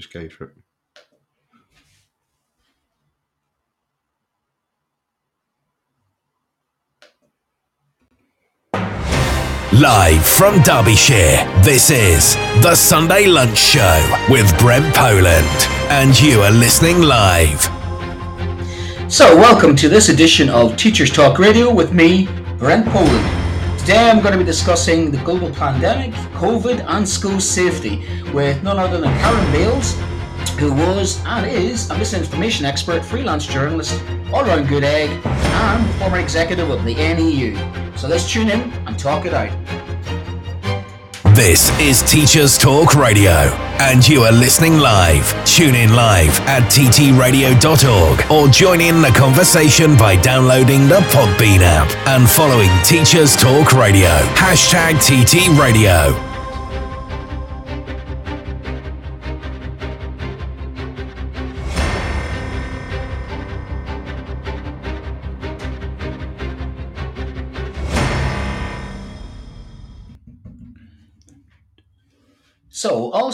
Just go for it. Live from Derbyshire, this is the Sunday Lunch Show with Brent Poland, and you are listening live. So, welcome to this edition of Teachers Talk Radio with me, Brent Poland. Today I'm going to be discussing the global pandemic, COVID, and school safety with none other than Karam Bales, who was and is a misinformation expert, freelance journalist, all round good egg, and former executive of the NEU. So let's tune in and talk it out. This is Teachers Talk Radio, and you are listening live. Tune in live at ttradio.org or join in the conversation by downloading the Podbean app and following Teachers Talk Radio. Hashtag TT Radio.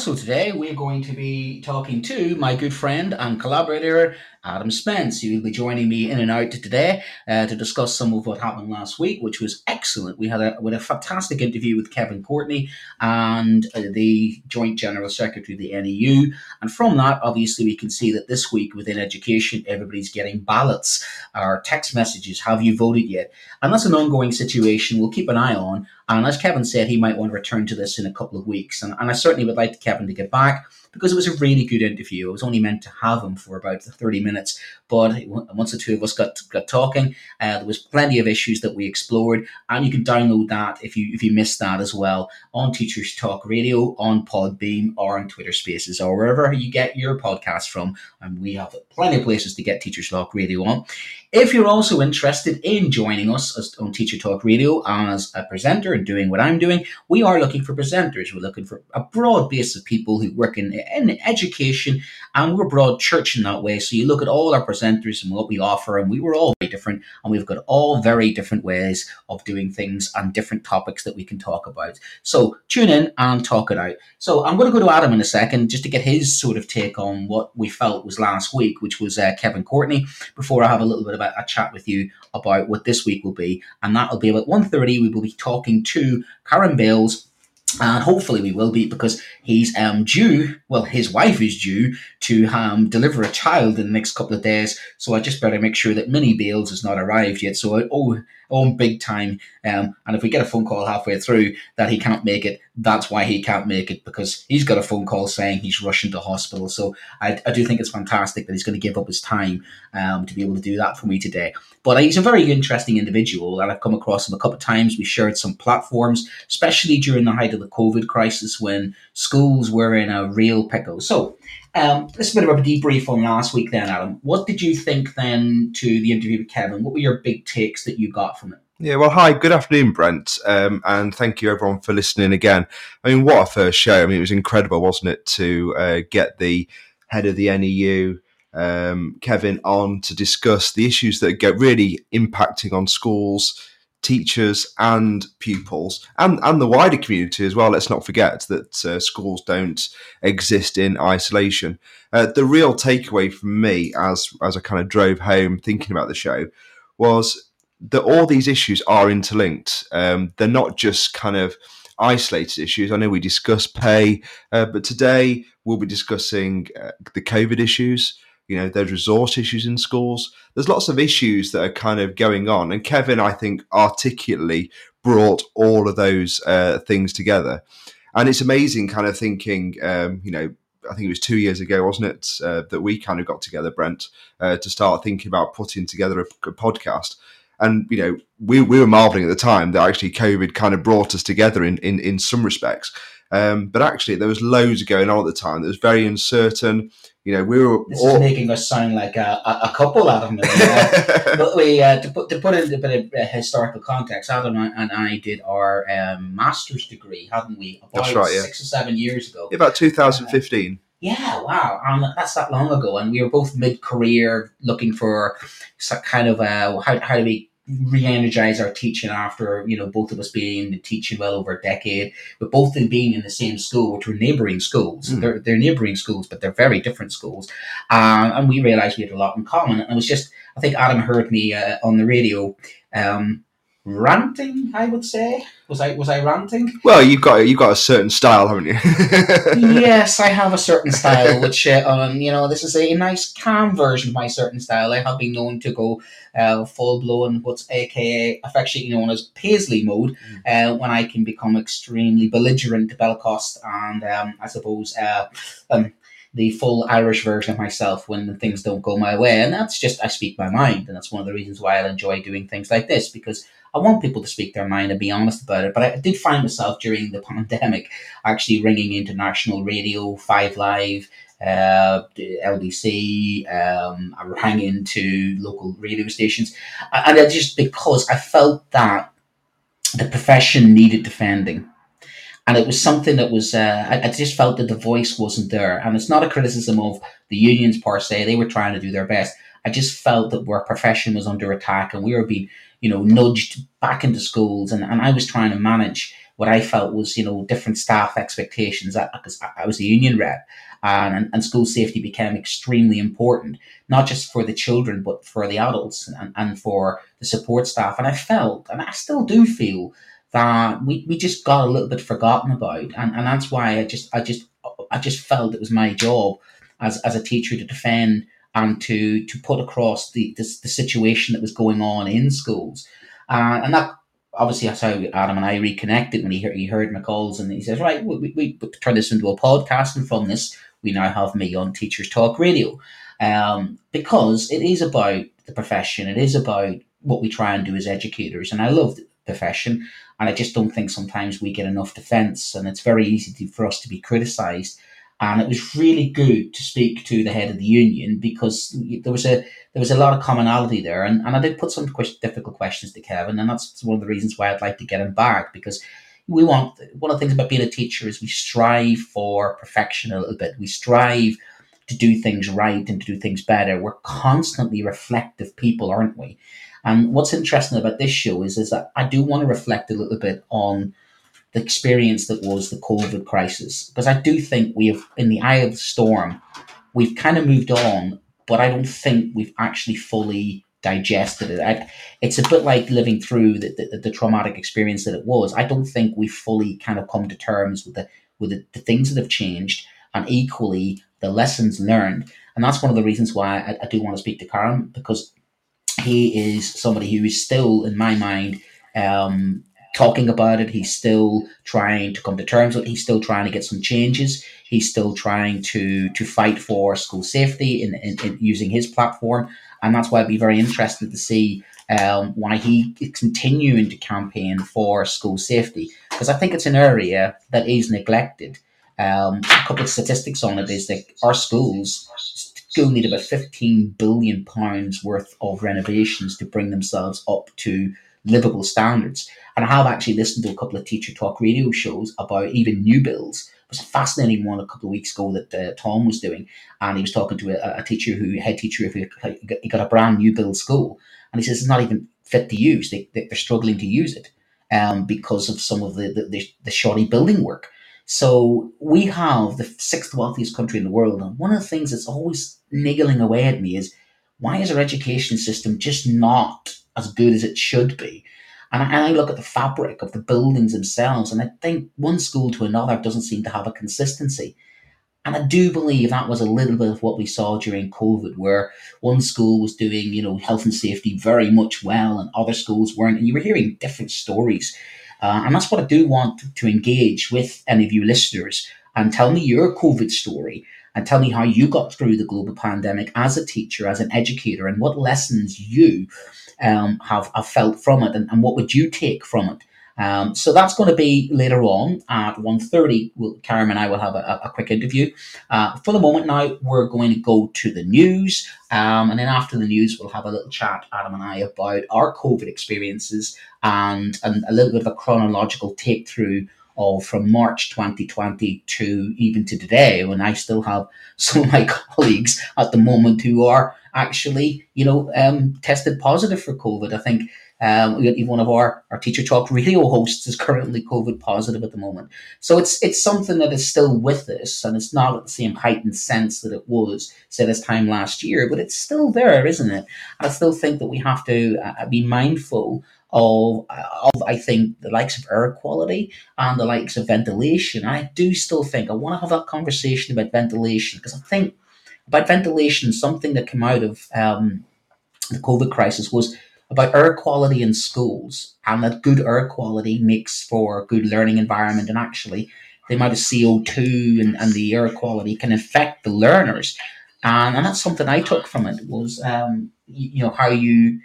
So, today, we're going to be talking to my good friend and collaborator, Adam Spence, who will be joining me in and out today uh, to discuss some of what happened last week, which was excellent. We had a, we had a fantastic interview with Kevin Courtney and uh, the Joint General Secretary of the NEU. And from that, obviously, we can see that this week within education, everybody's getting ballots or text messages. Have you voted yet? And that's an ongoing situation we'll keep an eye on. And as Kevin said, he might want to return to this in a couple of weeks. And, and I certainly would like Kevin to get back because it was a really good interview. I was only meant to have him for about 30 minutes, but once the two of us got, got talking, uh, there was plenty of issues that we explored, and you can download that if you if you missed that as well on Teachers Talk Radio, on Podbean, or on Twitter Spaces, or wherever you get your podcast from. And we have plenty of places to get Teachers Talk Radio on. If you're also interested in joining us as, on Teacher Talk Radio as a presenter and doing what I'm doing, we are looking for presenters. We're looking for a broad base of people who work in, in education, and we're broad church in that way. So you look at all our presenters and what we offer, and we were all very different, and we've got all very different ways of doing things and different topics that we can talk about. So tune in and talk it out. So I'm going to go to Adam in a second just to get his sort of take on what we felt was last week, which was uh, Kevin Courtney, before I have a little bit about a chat with you about what this week will be. And that'll be about 1.30. We will be talking to Karam Bales and hopefully we will be because he's um, due well his wife is due to um, deliver a child in the next couple of days. So i just better make sure that minnie bales has not arrived yet. So i owe, him big time um, and if we get a phone call halfway through that he can't make it that's why he can't make it because he's got a phone call saying he's rushing to hospital. So i, I do think it's fantastic that he's going to give up his time um, to be able to do that for me today. But he's a very interesting individual and i've come across him a couple of times. We shared some platforms especially during the height of the COVID crisis when schools were in a real pickle. So, um, is a bit of a debrief on last week, then, Adam. What did you think then to the interview with Kevin? What were your big takes that you got from it? Yeah, well, hi, good afternoon, Brent, um, and thank you everyone for listening again. I mean, what a first show! I mean, it was incredible, wasn't it, to uh, get the head of the NEU, um, Kevin, on to discuss the issues that get really impacting on schools teachers and pupils and, and the wider community as well. Let's not forget that uh, schools don't exist in isolation. Uh, the real takeaway from me as, as I kind of drove home thinking about the show was that all these issues are interlinked. Um, they're not just kind of isolated issues. I know we discussed pay, uh, but today we'll be discussing uh, the COVID issues. You know, there's resource issues in schools. There's lots of issues that are kind of going on. And Kevin, I think, articulately brought all of those uh, things together. And it's amazing kind of thinking, um, you know, I think it was two years ago, wasn't it, uh, that we kind of got together, Brent, uh, to start thinking about putting together a, a podcast. And you know, we, we were marveling at the time that actually COVID kind of brought us together in in, in some respects. Um, but actually, there was loads going on at the time. It was very uncertain. You know, we were. This all... is making us sound like a, a, couple, Adam. but we uh, to put to put it in a bit of uh, historical context. Adam and I did our um, master's degree, hadn't we? About that's right. Yeah. Six or seven years ago. Yeah, about 2015. Uh, yeah, wow, um, that's that long ago, and we were both mid-career, looking for some kind of uh, how how do we re-energize our teaching after you know both of us being teaching well over a decade. But both of them being in the same school which were neighboring schools. Mm. they're, they're neighboring schools but they're very different schools. Um, and we realized we had a lot in common. And it was just i think adam heard me uh, on the radio um, ranting. I would say was I was I ranting? Well, you've got you've got a certain style, haven't you? yes, I have a certain style, which uh, um, you know, this is a nice calm version of my certain style. I have been known to go uh, full blown, what's AKA affectionately known as Paisley mode, mm. uh, when I can become extremely belligerent to Belfast and um, I suppose uh, um, the full Irish version of myself when things don't go my way. And that's just, I speak my mind. And that's one of the reasons why I enjoy doing things like this because I want people to speak their mind and be honest about it. But I did find myself during the pandemic actually ringing into national radio, Five Live, uh, LBC. Um, I rang into local radio stations, and I just because I felt that the profession needed defending and it was something that was uh, I, I, just felt that the voice wasn't there and it's not a criticism of the unions per se they were trying to do their best i just felt that our profession was under attack and we were being you know nudged back into schools and, and i was trying to manage what i felt was you know different staff expectations. Because I, I, was a union rep and, and school safety became extremely important not just for the children but for the adults and, and for the support staff. And i felt and i still do feel that we, we just got a little bit forgotten about. And, and that's why I just I just I just felt it was my job as, as a teacher to defend and to to put across the the, situation that was going on in schools uh, and that obviously that's how Adam and I reconnected when he heard, he heard my calls and he says right we, we, we turn this into a podcast and from this we now have me on Teachers Talk Radio um, because it is about the profession it is about what we try and do as educators and I love the profession and I just don't think sometimes we get enough defence, and it's very easy to, for us to be criticised. And it was really good to speak to the head of the union because there was a there was a lot of commonality there, and, and I did put some difficult questions to Kevin, and that's one of the reasons why I'd like to get him back because we want one of the things about being a teacher is we strive for perfection a little bit. We strive to do things right and to do things better. We're constantly reflective people, aren't we? And what's interesting about this show is, is that I do want to reflect a little bit on the experience that was the COVID crisis. Because I do think we have, in the eye of the storm, we've kind of moved on, but I don't think we've actually fully digested it. I, it's a bit like living through the, the, the, traumatic experience that it was. I don't think we've fully kind of come to terms with the with the, the things that have changed and equally the lessons learned. And that's one of the reasons why I, I do want to speak to Karam because he is somebody who is still, in my mind, um, talking about it. He's still trying to come to terms with it. He's still trying to get some changes. He's still trying to to fight for school safety in, in, in using his platform. And that's why I'd be very interested to see um, why he is continuing to campaign for school safety. Because I think it's an area that is neglected. Um, a couple of statistics on it is that our schools still need about 15 billion pounds worth of renovations to bring themselves up to livable standards. And I have actually listened to a couple of teacher talk radio shows about even new builds. It was a fascinating one a couple of weeks ago that uh, Tom was doing, and he was talking to a, a teacher who head teacher of who he got a brand new build school, and he says it's not even fit to use. They, they're struggling to use it um, because of some of the, the, the shoddy building work. So we have the sixth wealthiest country in the world. And one of the things that's always niggling away at me is why is our education system just not as good as it should be? And I, and I look at the fabric of the buildings themselves, and I think one school to another doesn't seem to have a consistency. And I do believe that was a little bit of what we saw during COVID, where one school was doing, you know, health and safety very much well, and other schools weren't. And you were hearing different stories. Uh, and that's what I do want to, to engage with any of you listeners and tell me your COVID story and tell me how you got through the global pandemic as a teacher, as an educator, and what lessons you um, have, have felt from it and, and what would you take from it. Um, so that's going to be later on at 1.30. We'll, Karam and I will have a, a quick interview. Uh, for the moment now, we're going to go to the news. Um, and then after the news, we'll have a little chat, Adam and I, about our COVID experiences and, and a little bit of a chronological take through of from March 2020 to even to today, when I still have some of my colleagues at the moment who are actually, you know, um, tested positive for COVID. I think Um, even one of our, our teacher talk radio hosts is currently COVID positive at the moment. So it's it's something that is still with us, and it's not at the same heightened sense that it was say this time last year, but it's still there, isn't it? I still think that we have to uh, be mindful of, of I think the likes of air quality and the likes of ventilation. I do still think I want to have that conversation about ventilation because I think about ventilation something that came out of um, the COVID crisis was about air quality in schools and that good air quality makes for a good learning environment and actually the amount of CO2 and, and the air quality can affect the learners. And, and that's something I took from it was, um, you, know, how you,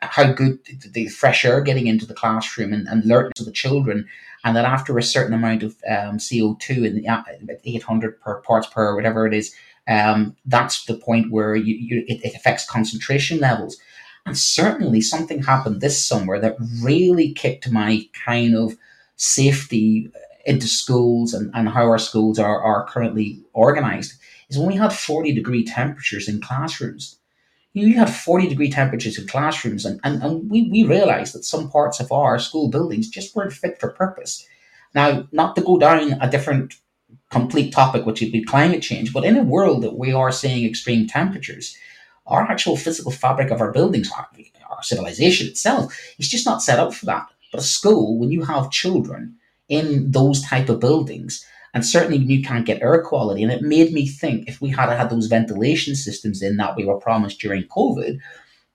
how good the fresh air getting into the classroom and, and learning to the children and that after a certain amount of um, CO2 in the uh, 800 per parts per whatever it is, um, that's the point where you, you it, it, affects concentration levels. And certainly something happened this summer that really kicked my kind of safety into schools and, and how our schools are, are currently organized is when we had 40 degree temperatures in classrooms. You, know, you had 40 degree temperatures in classrooms, and, and, and we, we realized that some parts of our school buildings just weren't fit for purpose. Now, not to go down a different complete topic, which would be climate change, but in a world that we are seeing extreme temperatures, our actual physical fabric of our buildings, our, our civilization itself, is just not set up for that. But a school, when you have children in those type of buildings, and certainly you can't get air quality, and it made me think if we had had those ventilation systems in that we were promised during COVID,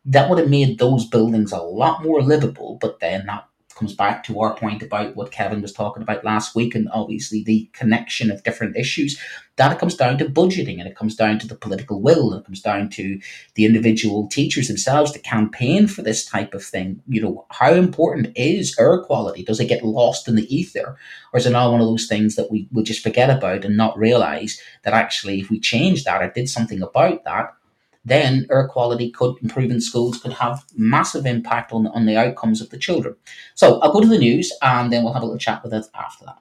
that would have made those buildings a lot more livable. But then that comes back to our point about what Kevin was talking about last week, and obviously the connection of different issues. That it comes down to budgeting, and it comes down to the political will, and it comes down to the individual teachers themselves to campaign for this type of thing. You know, how important is air quality? Does it get lost in the ether, or is it not one of those things that we will just forget about and not realize that actually, if we change that or did something about that, then air quality could improve in schools, could have massive impact on, on the outcomes of the children. So I'll go to the news and then we'll have a little chat with it after that.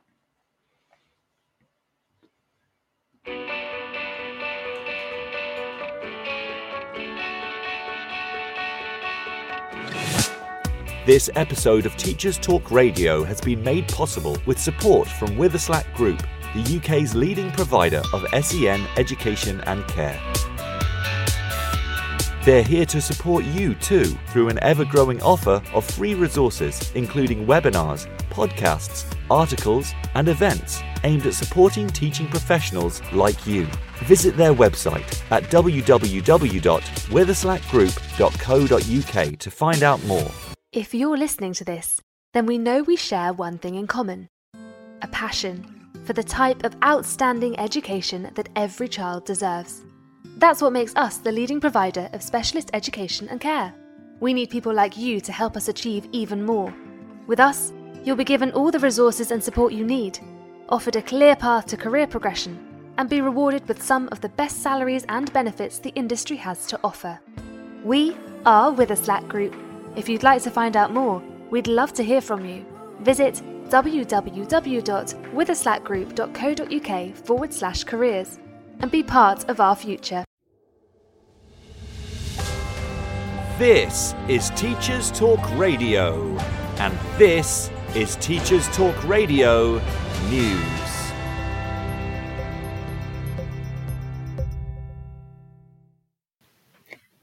This episode of Teachers Talk Radio has been made possible with support from Witherslack Group, the UK's leading provider of SEN education and care. They're here to support you too through an ever growing offer of free resources, including webinars, podcasts, articles, and events aimed at supporting teaching professionals like you. Visit their website at www.witherslackgroup.co.uk to find out more. If you're listening to this, then we know we share one thing in common a passion for the type of outstanding education that every child deserves. That's what makes us the leading provider of specialist education and care. We need people like you to help us achieve even more. With us, you'll be given all the resources and support you need, offered a clear path to career progression, and be rewarded with some of the best salaries and benefits the industry has to offer. We are Witherslack Group. If you'd like to find out more, we'd love to hear from you. Visit www.witherslackgroup.co.uk forward slash careers and be part of our future. This is Teachers Talk Radio, and this is Teachers Talk Radio News.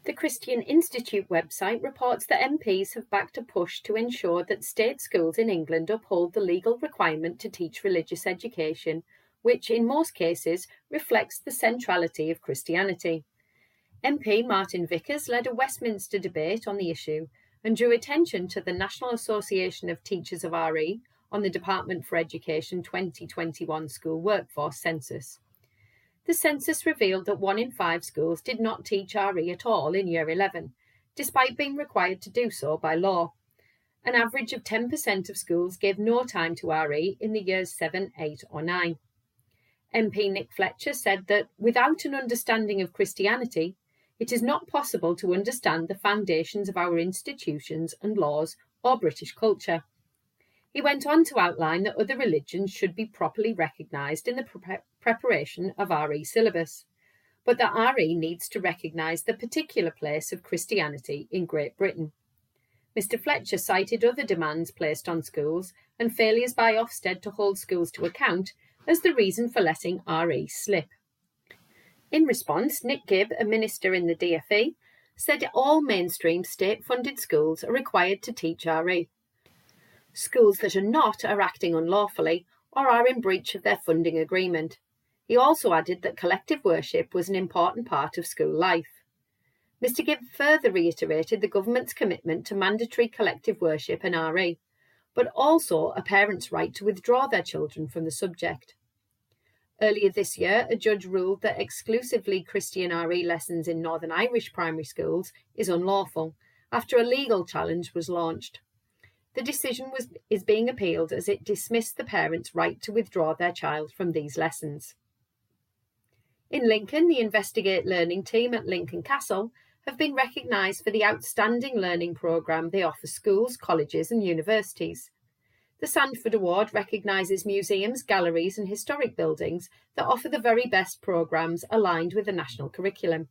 The Christian Institute website reports that MPs have backed a push to ensure that state schools in England uphold the legal requirement to teach religious education, which in most cases reflects the centrality of Christianity. MP Martin Vickers led a Westminster debate on the issue and drew attention to the National Association of Teachers of RE on the Department for Education 2021 school workforce census. The census revealed that one in five schools did not teach RE at all in Year 11, despite being required to do so by law. An average of 10% of schools gave no time to RE in the years 7, 8, or 9. MP Nick Fletcher said that without an understanding of Christianity, it is not possible to understand the foundations of our institutions and laws or British culture. He went on to outline that other religions should be properly recognised in the pre- preparation of RE syllabus, but that RE needs to recognise the particular place of Christianity in Great Britain. Mr Fletcher cited other demands placed on schools and failures by Ofsted to hold schools to account as the reason for letting RE slip. In response, Nick Gibb, a minister in the DFE, said all mainstream state funded schools are required to teach RE. Schools that are not are acting unlawfully or are in breach of their funding agreement. He also added that collective worship was an important part of school life. Mr Gibb further reiterated the government's commitment to mandatory collective worship and RE, but also a parent's right to withdraw their children from the subject. Earlier this year, a judge ruled that exclusively Christian RE lessons in Northern Irish primary schools is unlawful after a legal challenge was launched. The decision was, is being appealed as it dismissed the parents' right to withdraw their child from these lessons. In Lincoln, the Investigate Learning team at Lincoln Castle have been recognised for the outstanding learning programme they offer schools, colleges, and universities. The Sandford Award recognises museums, galleries, and historic buildings that offer the very best programmes aligned with the national curriculum.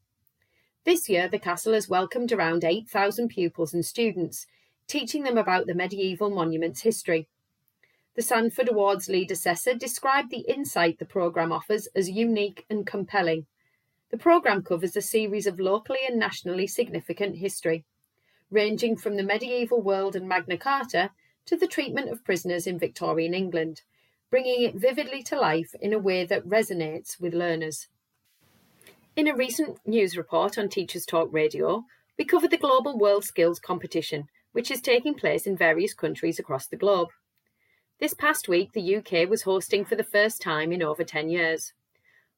This year, the castle has welcomed around 8,000 pupils and students, teaching them about the medieval monument's history. The Sandford Awards lead assessor described the insight the programme offers as unique and compelling. The programme covers a series of locally and nationally significant history, ranging from the medieval world and Magna Carta to the treatment of prisoners in Victorian England, bringing it vividly to life in a way that resonates with learners. In a recent news report on Teachers Talk Radio, we covered the Global World Skills Competition, which is taking place in various countries across the globe. This past week, the UK was hosting for the first time in over 10 years.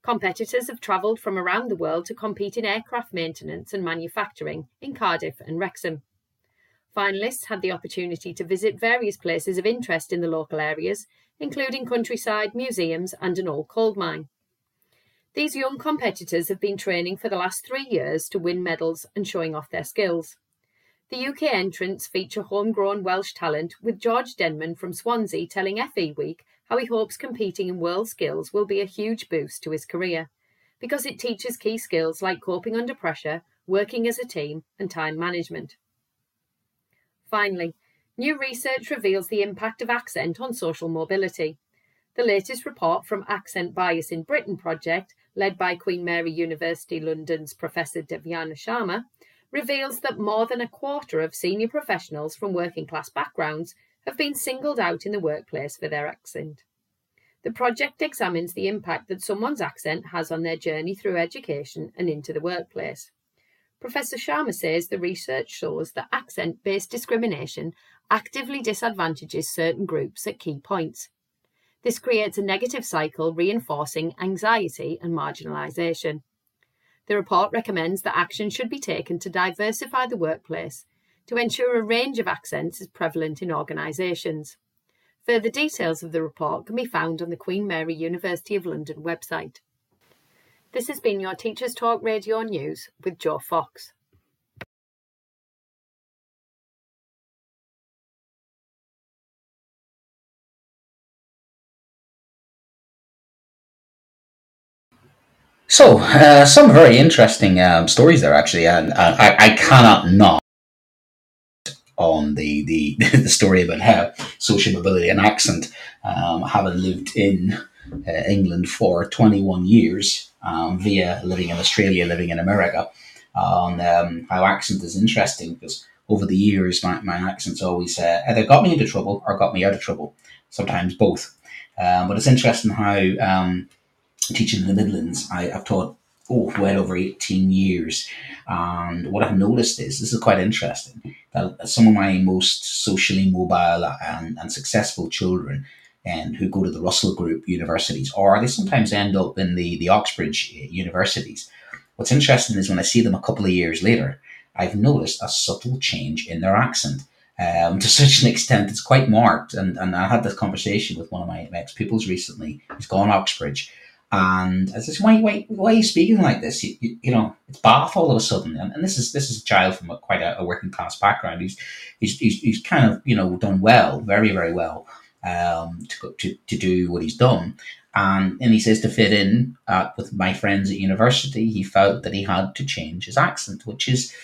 Competitors have travelled from around the world to compete in aircraft maintenance and manufacturing in Cardiff and Wrexham. Finalists had the opportunity to visit various places of interest in the local areas, including countryside, museums, and an old coal mine. These young competitors have been training for the last three years to win medals and showing off their skills. The UK entrants feature homegrown Welsh talent, with George Denman from Swansea telling FE Week how he hopes competing in world skills will be a huge boost to his career, because it teaches key skills like coping under pressure, working as a team, and time management. Finally, new research reveals the impact of accent on social mobility. The latest report from Accent Bias in Britain project, led by Queen Mary University London's Professor Devyani Sharma, reveals that more than a quarter of senior professionals from working class backgrounds have been singled out in the workplace for their accent. The project examines the impact that someone's accent has on their journey through education and into the workplace. Professor Sharma says the research shows that accent based discrimination actively disadvantages certain groups at key points. This creates a negative cycle reinforcing anxiety and marginalisation. The report recommends that action should be taken to diversify the workplace to ensure a range of accents is prevalent in organisations. Further details of the report can be found on the Queen Mary University of London website. This has been your Teachers Talk Radio News with Joe Fox. So, uh, some very interesting um, stories there, actually, and I, I, cannot not on the, the the story about how social mobility and accent, um, having lived in uh, England for 21 years, um, via living in Australia, living in America, on um, how accent is interesting because over the years my, my accent's always uh, either got me into trouble or got me out of trouble, sometimes both. Um, but it's interesting how um, teaching in the Midlands, I, have taught oh, well over 18 years. And what I've noticed is this is quite interesting that some of my most socially mobile and, and successful children and who go to the Russell Group universities, or they sometimes end up in the, the Oxbridge uh, universities. What's interesting is when I see them a couple of years later, I've noticed a subtle change in their accent. Um, to such an extent, it's quite marked. And, and I had this conversation with one of my ex pupils recently. He's gone Oxbridge. And I said, why, why, why are you speaking like this? You, you, you know, it's Bath all of a sudden. And, and, this is this is a child from a, quite a, a working class background. He's, he's, he's, he's kind of, you know, done well, very, very well um, to, to, to do what he's done. And, and he says to fit in uh, with my friends at university, he felt that he had to change his accent, which is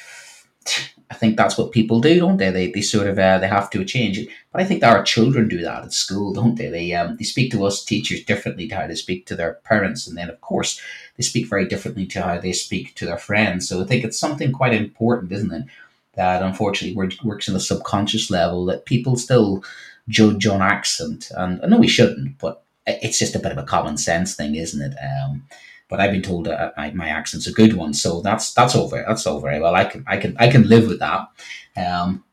I think that's what people do, don't they? They, they sort of uh, they have to change it. But I think our children do that at school, don't they? They um, they speak to us teachers differently to how they speak to their parents, and then of course they speak very differently to how they speak to their friends. So I think it's something quite important, isn't it? That unfortunately works on the subconscious level that people still judge on accent, and I know we shouldn't, but it's just a bit of a common sense thing, isn't it? Um, but I've been told that my, my accent's a good one, so that's that's over. That's all very well. I can I can I can live with that, um,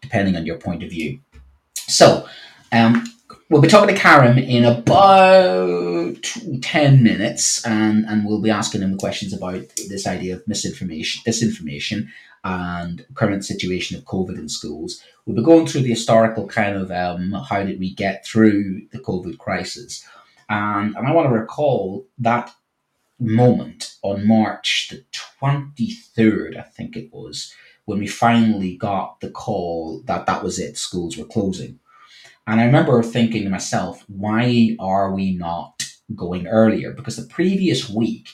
depending on your point of view. So, um, we'll be talking to Karam in about ten minutes, and and we'll be asking him questions about this idea of misinformation, disinformation, and current situation of COVID in schools. We'll be going through the historical kind of um, how did we get through the COVID crisis. And, and I want to recall that moment on March the 23rd, I think it was, when we finally got the call that that was it, schools were closing. And I remember thinking to myself, why are we not going earlier? Because the previous week,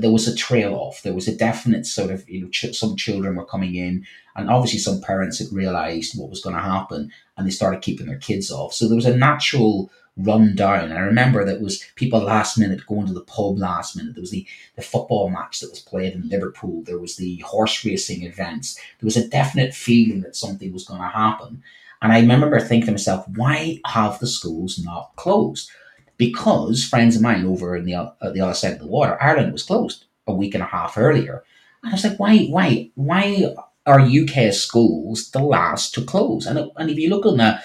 there was a trail off. There was a definite sort of, you know, ch- some children were coming in, and obviously some parents had realized what was going to happen and they started keeping their kids off. So there was a natural run down. I remember that was people last minute going to the pub last minute. There was the, the football match that was played in Liverpool. There was the horse racing events. There was a definite feeling that something was going to happen. And I remember thinking to myself, why have the schools not closed? Because friends of mine over in the, uh, the other side of the water, Ireland was closed a week and a half earlier. And I was like, why, why, why are UK schools the last to close? And, and if you look on the,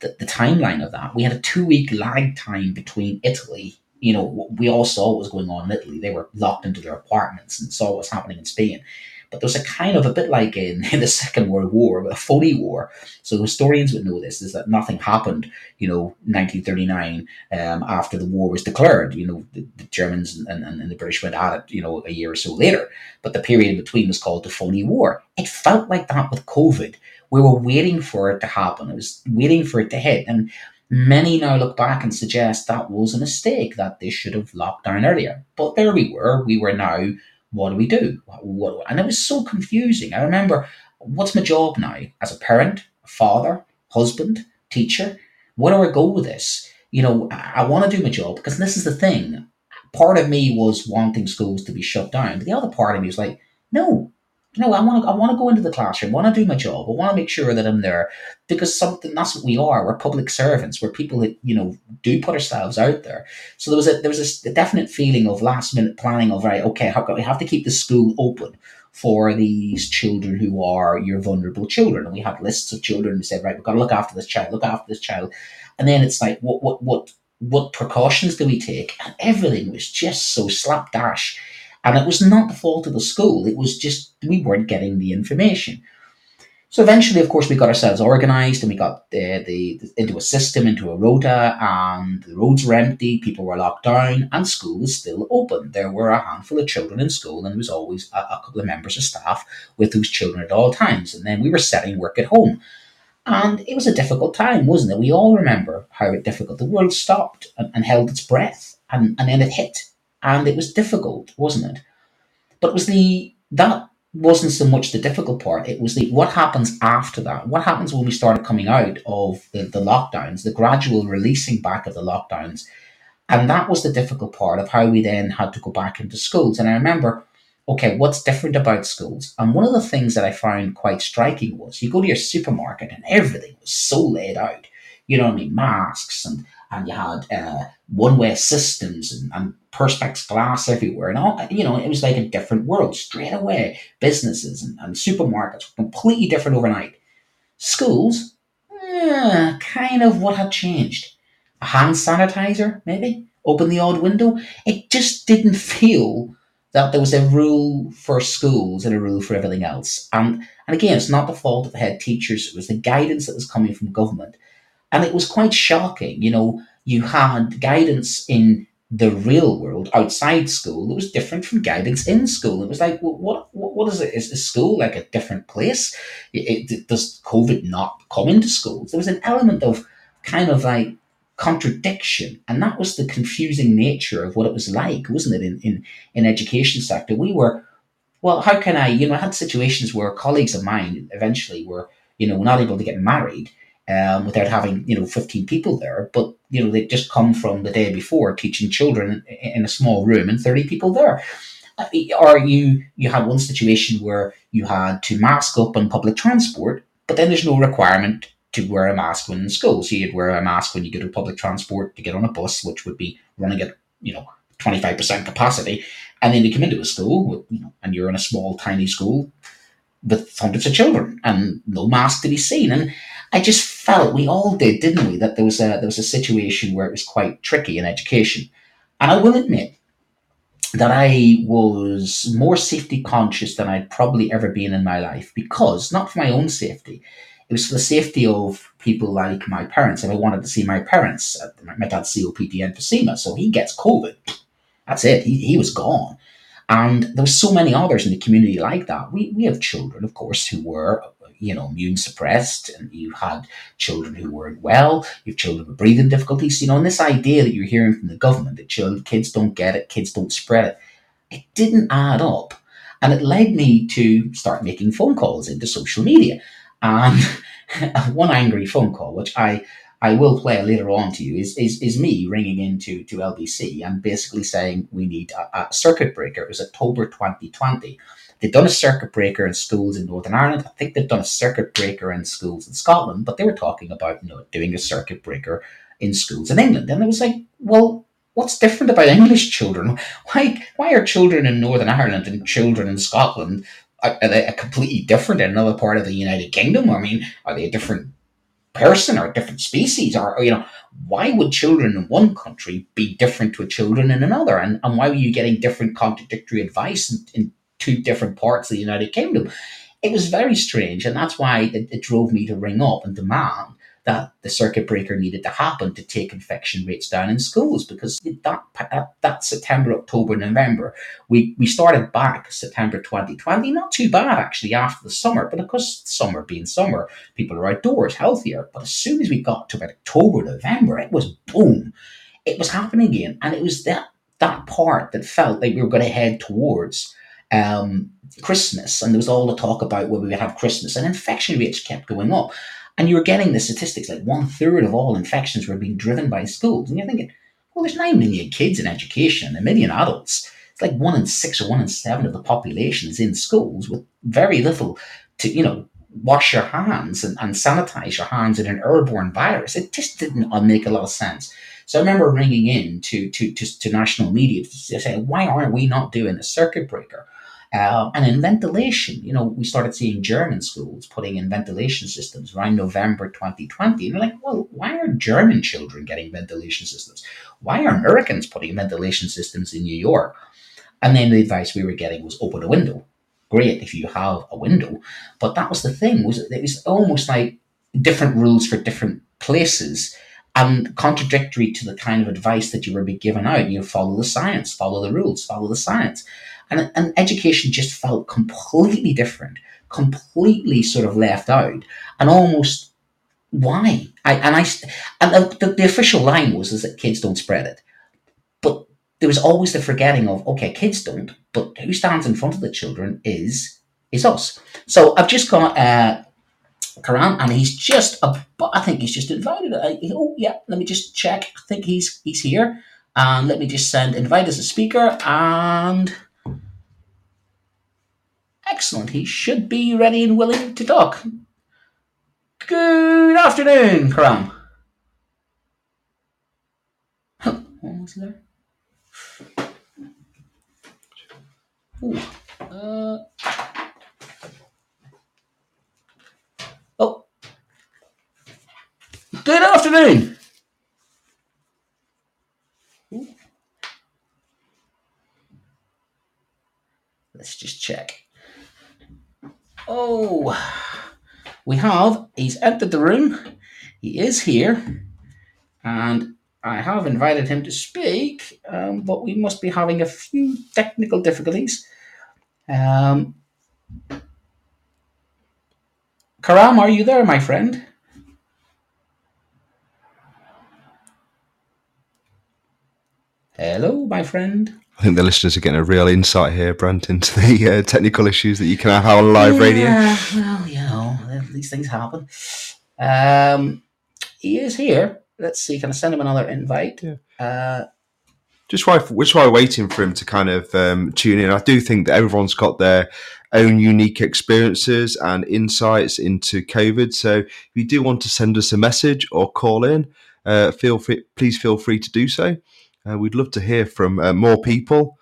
the, the timeline of that, we had a two week lag time between Italy. You know, we all saw what was going on in Italy. They were locked into their apartments and saw what was happening in Spain. But there's a kind of a bit like in, in the Second World War, a phony war. So historians would know this: is that nothing happened, you know, 1939 um, after the war was declared. You know, the, the Germans and, and, and, the British went at it, you know, a year or so later. But the period in between was called the phony war. It felt like that with COVID. We were waiting for it to happen. It was waiting for it to hit, and Many now look back and suggest that was a mistake, that they should have locked down earlier. But there we were. We were now what do we do? What, and it was so confusing. I remember, what's my job now as a parent, a father, husband, teacher? Where do I go with this? You know, I, I want to do my job because this is the thing. Part of me was wanting schools to be shut down, but the other part of me was like, no, know, I want to I want to go into the classroom, want to do my job, I want to make sure that I'm there because something that's what we are. We're public servants. We're people that you know do put ourselves out there. So there was a there was a, definite feeling of last minute planning of right, okay, how we have to keep the school open for these children who are your vulnerable children, and we had lists of children. We said, right, we've got to look after this child, look after this child, and then it's like, what what what what precautions do we take? And everything was just so slapdash and it was not the fault of the school, it was just we weren't getting the information. So eventually, of course, we got ourselves organised and we got the, the, into a system, into a rota, and the roads were empty, people were locked down, and school was still open. There were a handful of children in school, and there was always a, a couple of members of staff with those children at all times. And then we were setting work at home. And it was a difficult time, wasn't it? We all remember how difficult the world stopped and, and held its breath, and, and then it hit and it was difficult, wasn't it? But it was the that wasn't so much the difficult part. It was the what happens after that. What happens when we started coming out of the, the lockdowns, the gradual releasing back of the lockdowns, and that was the difficult part of how we then had to go back into schools. And I remember, okay, what's different about schools? And one of the things that I found quite striking was you go to your supermarket and everything was so laid out. You know what I mean? Masks and and you had uh, one-way systems and, and perspex glass everywhere and all you know it was like a different world straight away. Businesses and, and supermarkets were completely different overnight. Schools eh, kind of what had changed. A hand sanitizer maybe? Open the odd window? It just didn't feel that there was a rule for schools and a rule for everything else. And and again it's not the fault of the head teachers it was the guidance that was coming from government. And it was quite shocking. You know, you had guidance in the real world outside school that was different from guidance in school. It was like, what, what, what is it? Is, is school like a different place? It, it, does COVID not come into schools? There was an element of kind of like contradiction, and that was the confusing nature of what it was like, wasn't it? In in in education sector, we were well, how can I, you know, I had situations where colleagues of mine eventually were, you know, not able to get married um, without having, you know, 15 people there. But, you know, they'd just come from the day before teaching children in a small room and 30 people there. Uh, or you, you had one situation where you had to mask up on public transport, but then there's no requirement to wear a mask when in school. So you'd wear a mask when you go to public transport to get on a bus, which would be running at, you know, 25% capacity. And then you come into a school, with, you know, and you're in a small, tiny school with hundreds of children and no mask to be seen. And I just felt we all did, didn't we, that there was a there was a situation where it was quite tricky in education. And I will admit that I was more safety conscious than I'd probably ever been in my life because not for my own safety, it was for the safety of people like my parents. If I wanted to see my parents, uh, my dad's COPD emphysema, so he gets COVID. That's it. He, he was gone. And there were so many others in the community like that. We, we have children, of course, who were, you know, immune suppressed, and you had children who weren't well, you have children with breathing difficulties, you know, and this idea that you're hearing from the government that children, kids don't get it, kids don't spread it, it didn't add up. And it led me to start making phone calls into social media. And one angry phone call, which I I will play later on to you, is, is, is me ringing into to LBC and basically saying we need a, a circuit breaker. It was October 2020. They'd done a circuit breaker in schools in Northern Ireland. I think they'd done a circuit breaker in schools in Scotland, but they were talking about you know doing a circuit breaker in schools in England. And it was like, well, what's different about English children? Why why are children in Northern Ireland and children in Scotland are they completely different in another part of the United Kingdom? I mean, are they a different person or a different species? Or, or, you know, why would children in one country be different to children in another? And, and why were you getting different contradictory advice in, in two different parts of the United Kingdom? It was very strange, and that's why it, it drove me to ring up and demand that the circuit breaker needed to happen to take infection rates down in schools because that, that, that September, October, November, we, we started back September 2020, not too bad actually after the summer, but of course, summer being summer, people are outdoors, healthier. But as soon as we got to about October, November, it was boom. It was happening again. And it was that, that part that felt like we were going to head towards um, Christmas. And there was all the talk about where we would have Christmas, and infection rates kept going up. And you were getting the statistics like one third of all infections were being driven by schools. And you're thinking, well, there's 9 million kids in education a million adults. It's like one in six or one in seven of the population is in schools with very little to, you know, wash your hands and, and sanitize your hands in an airborne virus. It just didn't make a lot of sense. So I remember ringing in to, to, to, to national media to say, why aren't we not doing a circuit breaker? Uh, and in ventilation, you know, we started seeing German schools putting in ventilation systems around November 2020. And we're like, well, why are German children getting ventilation systems? Why are Americans putting ventilation systems in New York? And then the advice we were getting was open a window. Great if you have a window, but that was the thing. Was it was almost like different rules for different places and contradictory to the kind of advice that you were being given out. You follow the science, follow the rules, follow the science. And, and education just felt completely different, completely sort of left out, and almost why? I and I and the, the, official line was is that kids don't spread it, but there was always the forgetting of okay, kids don't, but who stands in front of the children is is us. So I've just got uh, Karam, and he's just a, I think he's just invited. I, oh yeah, let me just check. I think he's he's here, and let me just send invite as a speaker and. Excellent. He should be ready and willing to talk. Good afternoon, Karam. What there? Ooh, uh, oh. Good afternoon. Let's just check. Oh, we have. He's entered the room. He is here. And I have invited him to speak, um, but we must be having a few technical difficulties. Um, Karam, are you there, my friend? Hello, my friend. I think the listeners are getting a real insight here, Brent, into the uh, technical issues that you can have on live yeah, radio. Well, you know, these things happen. Um, he is here. Let's see. Can I send him another invite? Yeah. Uh, just while which while waiting for him to kind of um, tune in, I do think that everyone's got their own unique experiences and insights into COVID. So if you do want to send us a message or call in, uh, feel free. Please feel free to do so. Uh, we'd love to hear from uh, more people.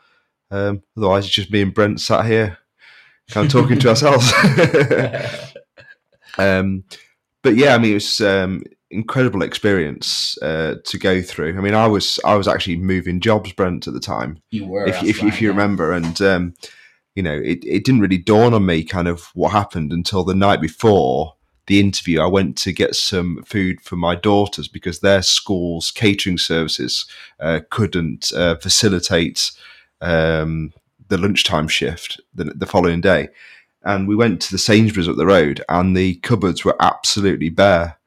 Um, otherwise, it's just me and Brent sat here, kind of talking to ourselves. um, but yeah, I mean, it was um, incredible experience uh, to go through. I mean, I was I was actually moving jobs, Brent, at the time. you were, if if, right, if you yeah. remember, and um, you know, it, it didn't really dawn on me kind of what happened until the night before the interview. I went to get some food for my daughters because their school's catering services uh, couldn't uh, facilitate um, the lunchtime shift the, the following day. And we went to the Sainsbury's up the road, and the cupboards were absolutely bare.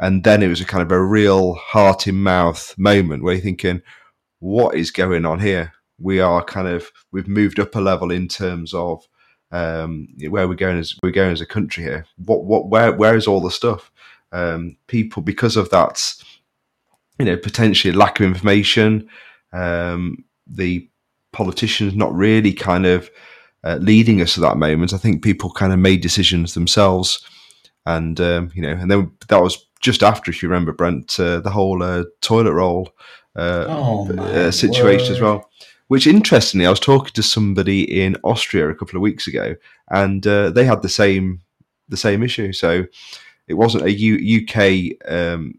And then it was a kind of a real heart in mouth moment where you're thinking, what is going on here? We are kind of we've moved up a level in terms of um, where we're going as we're going as a country here. What what where where is all the stuff? Um, people because of that, you know, potentially lack of information, um, the politicians not really kind of uh, leading us to that moment. I think people kind of made decisions themselves, and um, you know, and then that was just after, if you remember, Brent, uh, the whole uh, toilet roll uh, Oh, uh, situation as well. Which interestingly, I was talking to somebody in Austria a couple of weeks ago, and uh, they had the same the same issue. So it wasn't a U- UK um,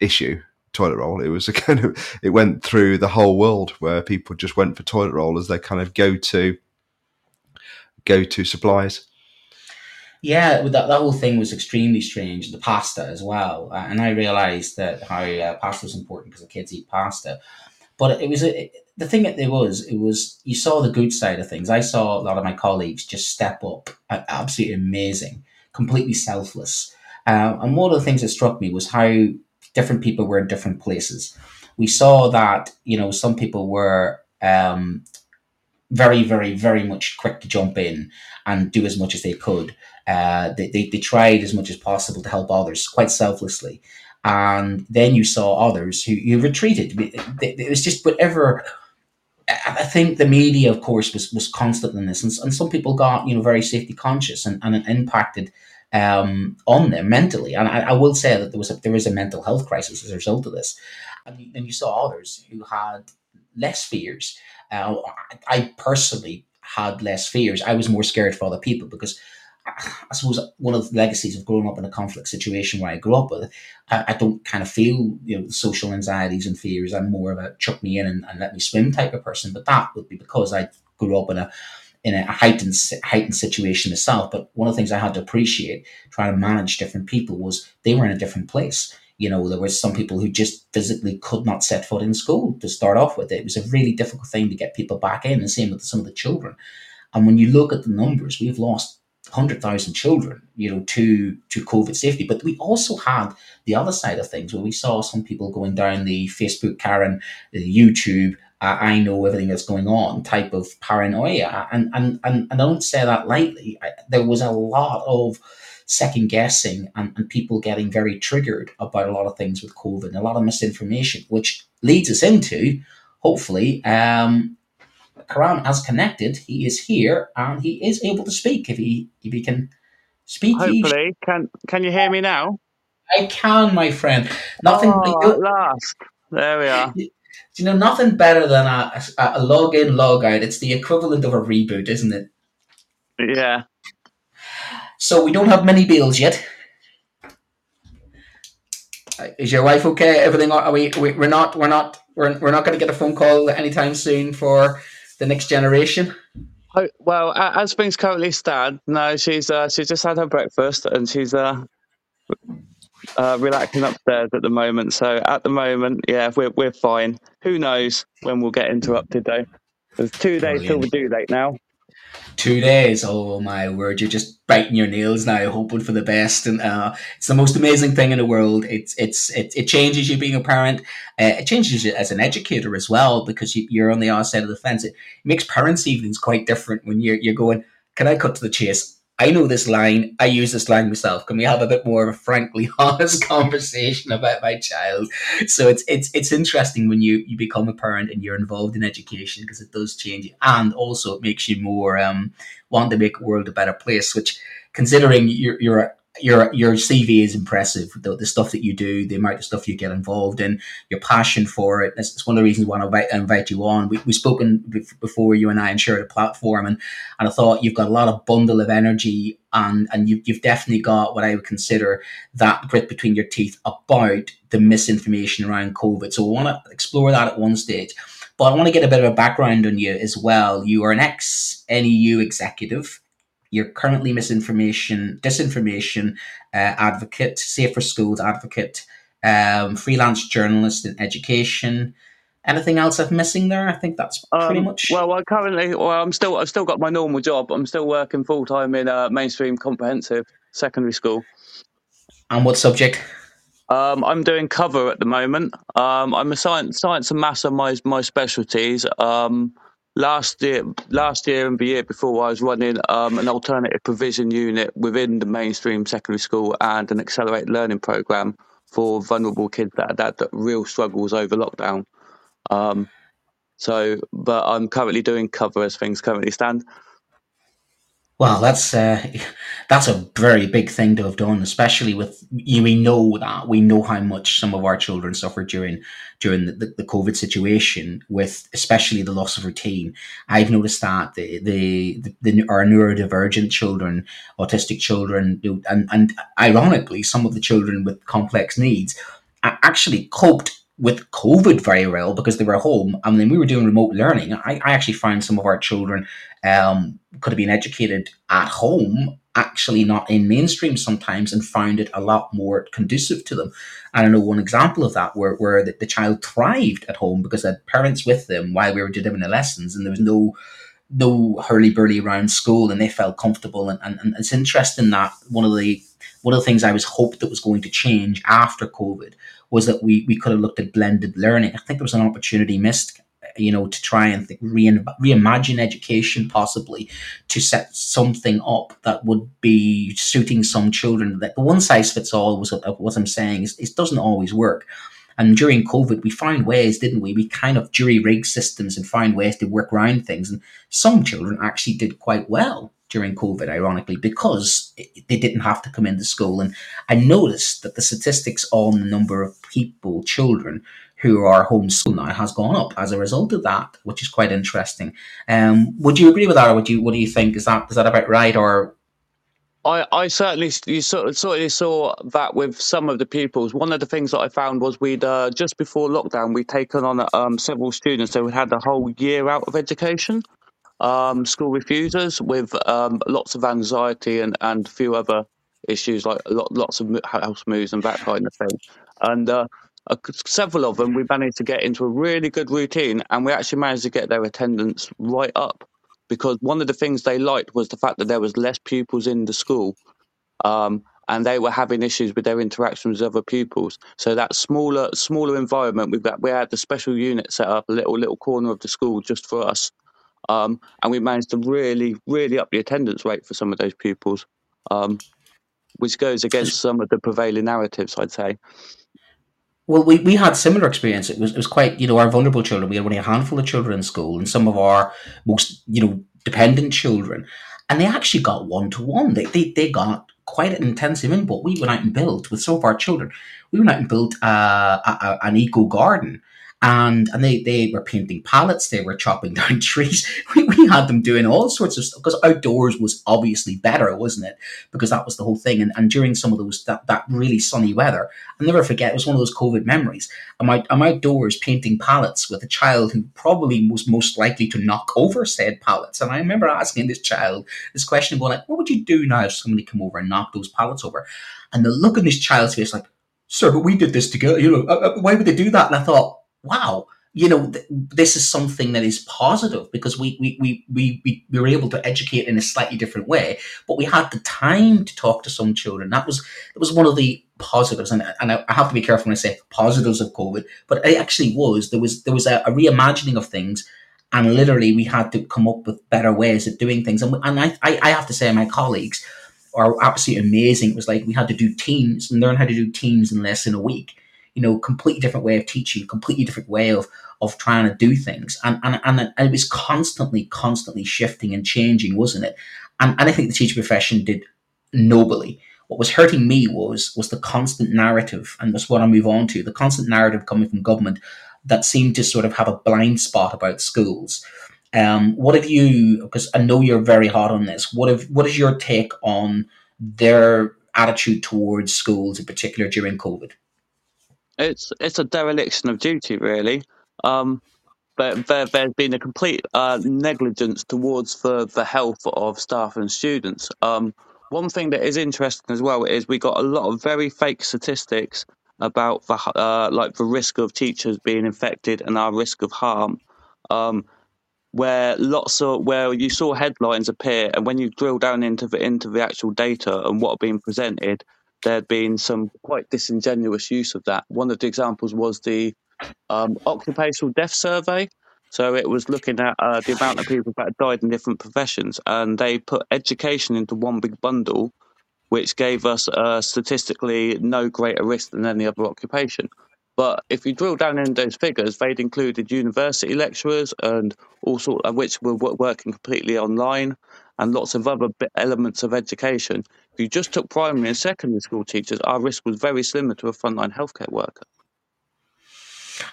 issue toilet roll. It was a kind of it went through the whole world where people just went for toilet roll as their kind of go to go to supplies. Yeah, that, that whole thing was extremely strange. The pasta as well, uh, and I realised that how uh, pasta was important because the kids eat pasta. But it was a, the thing that there was. It was you saw the good side of things. I saw a lot of my colleagues just step up, absolutely amazing, completely selfless. Uh, and one of the things that struck me was how different people were in different places. We saw that you know some people were um, very, very, very much quick to jump in and do as much as they could. Uh, they, they, they tried as much as possible to help others quite selflessly. And then you saw others who, who retreated. It, was just whatever. I think the media, of course, was, was constant in this, and, and some people got you know very safety conscious, and, and it impacted um, on them mentally. And I, I will say that there was a, there is a mental health crisis as a result of this. And you- then you saw others who had less fears. Uh, I personally had less fears. I was more scared for other people because I suppose one of the legacies of growing up in a conflict situation where I grew up with, I, I don't kind of feel you know social anxieties and fears. I'm more of a chuck me in and, and let me swim type of person. But that would be because I grew up in a in a heightened heightened situation myself. But one of the things I had to appreciate trying to manage different people was they were in a different place. You know, there were some people who just physically could not set foot in school to start off with. It was a really difficult thing to get people back in, and same with some of the children. And when you look at the numbers, we've lost hundred thousand children, you know, to to COVID safety. But we also had the other side of things where we saw some people going down the Facebook Karen, the YouTube. Uh, I know everything that's going on type of paranoia, and and and, and I don't say that lightly. I, there was a lot of second guessing and, and people getting very triggered about a lot of things with COVID and a lot of misinformation, which leads us into hopefully um, Karam has connected. He is here and he is able to speak if he if he can speak. he- Hopefully, can can you hear me now? I can, my friend. Nothing. Oh, last. There we are. you know, nothing better than a, a, a log in, log out. It's the equivalent of a reboot, isn't it? Yeah. So we don't have many bills yet. Uh, Is your wife okay? Everything? Are we? we we're not. We're not. We're, we're not going to get a phone call anytime soon for the next generation. Well, as things currently stand, no, she's uh, she's just had her breakfast and she's uh, uh, relaxing upstairs at the moment. So at the moment, yeah, we're we're fine. Who knows when we'll get interrupted though? There's two days till the due date now. Two days. Oh my word! You're just biting your nails now, hoping for the best, and uh, it's the most amazing thing in the world. It's it's it, it changes you being a parent. Uh, it changes you as an educator as well because you, are on the other side of the fence. It makes parents' evenings quite different when you're you're going. Can I cut to the chase? I know this line. I use this line myself. Can we have a bit more of a frankly honest conversation about my child? So it's it's it's interesting when you you become a parent and you're involved in education because it does change you, and also it makes you more um want to make the world a better place. Which, considering you're you're your your CV is impressive. The, the stuff that you do, the amount of stuff you get involved in, your passion for it. It's, it's one of the reasons why I invite, I invite you on. We we spoken before you and I and shared a platform, and and I thought you've got a lot of bundle of energy, and and you you've definitely got what I would consider that grit between your teeth about the misinformation around COVID. So I want to explore that at one stage. But I want to get a bit of a background on you as well. You are an ex NEU executive you're currently misinformation, disinformation uh, advocate, safer schools advocate, um, freelance journalist in education. Anything else I'm missing there? I think that's pretty um, much. Well, I currently, well, I'm still, I've still got my normal job. I'm still working full time in a mainstream comprehensive secondary school. And what subject? Um, I'm doing cover at the moment. Um, I'm a science, science and maths are my my specialties. Um, last year, last year and the year before, I was running um, an alternative provision unit within the mainstream secondary school and an accelerated learning program for vulnerable kids that had that real struggles over lockdown. Um, so, but I'm currently doing cover as things currently stand. Well, that's uh, that's a very big thing to have done, especially with you. We know that we know how much some of our children suffered during during the, the, COVID situation, with especially the loss of routine. I've noticed that the, the, the our neurodivergent children, autistic children, and and ironically, some of the children with complex needs actually coped with COVID very well because they were home. I mean, we were doing remote learning. I, I actually found some of our children um, could have been educated at home, actually not in mainstream sometimes, and found it a lot more conducive to them. And I know one example of that where, where the, the child thrived at home because they had parents with them while we were doing the lessons, and there was no no hurly burly around school, and they felt comfortable. And, and, and it's interesting that one of the one of the things I was hoped that was going to change after COVID was that we we could have looked at blended learning. I think there was an opportunity missed you know, to try and think, re- reimagine education possibly to set something up that would be suiting some children. That the one size fits all was what I'm saying is it doesn't always work. And during COVID, we found ways, didn't we? We kind of jury rig systems and find ways to work around things. And some children actually did quite well during COVID, ironically, because they didn't have to come into school. And I noticed that the statistics on the number of people, children who are homeschooled now has gone up as a result of that, which is quite interesting. Um, would you agree with that, or would you? What do you think? Is that is that about right, or? I, I certainly you sort certainly saw that with some of the pupils. One of the things that I found was we'd uh, just before lockdown we'd taken on um, several students, so we had the whole year out of education. Um, school refusers with um, lots of anxiety and, and a few other issues like lots of house moves and that kind of thing. And uh, uh, several of them we managed to get into a really good routine and we actually managed to get their attendance right up because one of the things they liked was the fact that there was less pupils in the school um, and they were having issues with their interactions with other pupils so that smaller smaller environment we've got we had the special unit set up a little little corner of the school just for us um, and we managed to really really up the attendance rate for some of those pupils um, which goes against some of the prevailing narratives i'd say well, we, we had similar experience. It was it was quite you know our vulnerable children. We had only a handful of children in school, and some of our most you know dependent children, and they actually got one to one. They they they got quite an intensive input. We went out and built with some of our children. We went out and built uh, a, a, an eco garden and and they they were painting pallets, they were chopping down trees. We, we had them doing all sorts of stuff because outdoors was obviously better, wasn't it? Because that was the whole thing. And and during some of those that, that really sunny weather, I'll never forget. It was one of those COVID memories. I'm out, I'm outdoors painting pallets with a child who probably was most likely to knock over said pallets. And I remember asking this child this question, going like, "What would you do now if somebody come over and knocked those pallets over?" And the look on this child's face, like, "Sir, but we did this together. You know, uh, uh, why would they do that?" And I thought wow, you know, th- this is something that is positive because we, we, we, we, we were able to educate in a slightly different way, but we had the time to talk to some children. That was, that was one of the positives. And, and I have to be careful when I say positives of COVID, but it actually was, there was, there was a, a reimagining of things and literally we had to come up with better ways of doing things. And, and I, I have to say, my colleagues are absolutely amazing. It was like we had to do teams and learn how to do teams in less than a week you know, completely different way of teaching, completely different way of of trying to do things. And and, and it was constantly, constantly shifting and changing, wasn't it? And, and I think the teaching profession did nobly. What was hurting me was was the constant narrative, and that's what I move on to, the constant narrative coming from government that seemed to sort of have a blind spot about schools. Um, what have you? Because I know you're very hot on this. What have what is your take on their attitude towards schools, in particular during COVID? It's it's a dereliction of duty, really. Um, but there, there's been a complete uh, negligence towards the, the health of staff and students. Um, one thing that is interesting as well is we got a lot of very fake statistics about the uh, like the risk of teachers being infected and our risk of harm. Um, where lots of where you saw headlines appear, and when you drill down into the into the actual data and what are being presented, there had been some quite disingenuous use of that. One of the examples was the um, occupational death survey. So it was looking at uh, the amount of people that died in different professions, and they put education into one big bundle, which gave us uh, statistically no greater risk than any other occupation. But if you drill down into those figures, they'd included university lecturers and all sorts of which were working completely online and lots of other elements of education. If you just took primary and secondary school teachers, our risk was very similar to a frontline healthcare worker.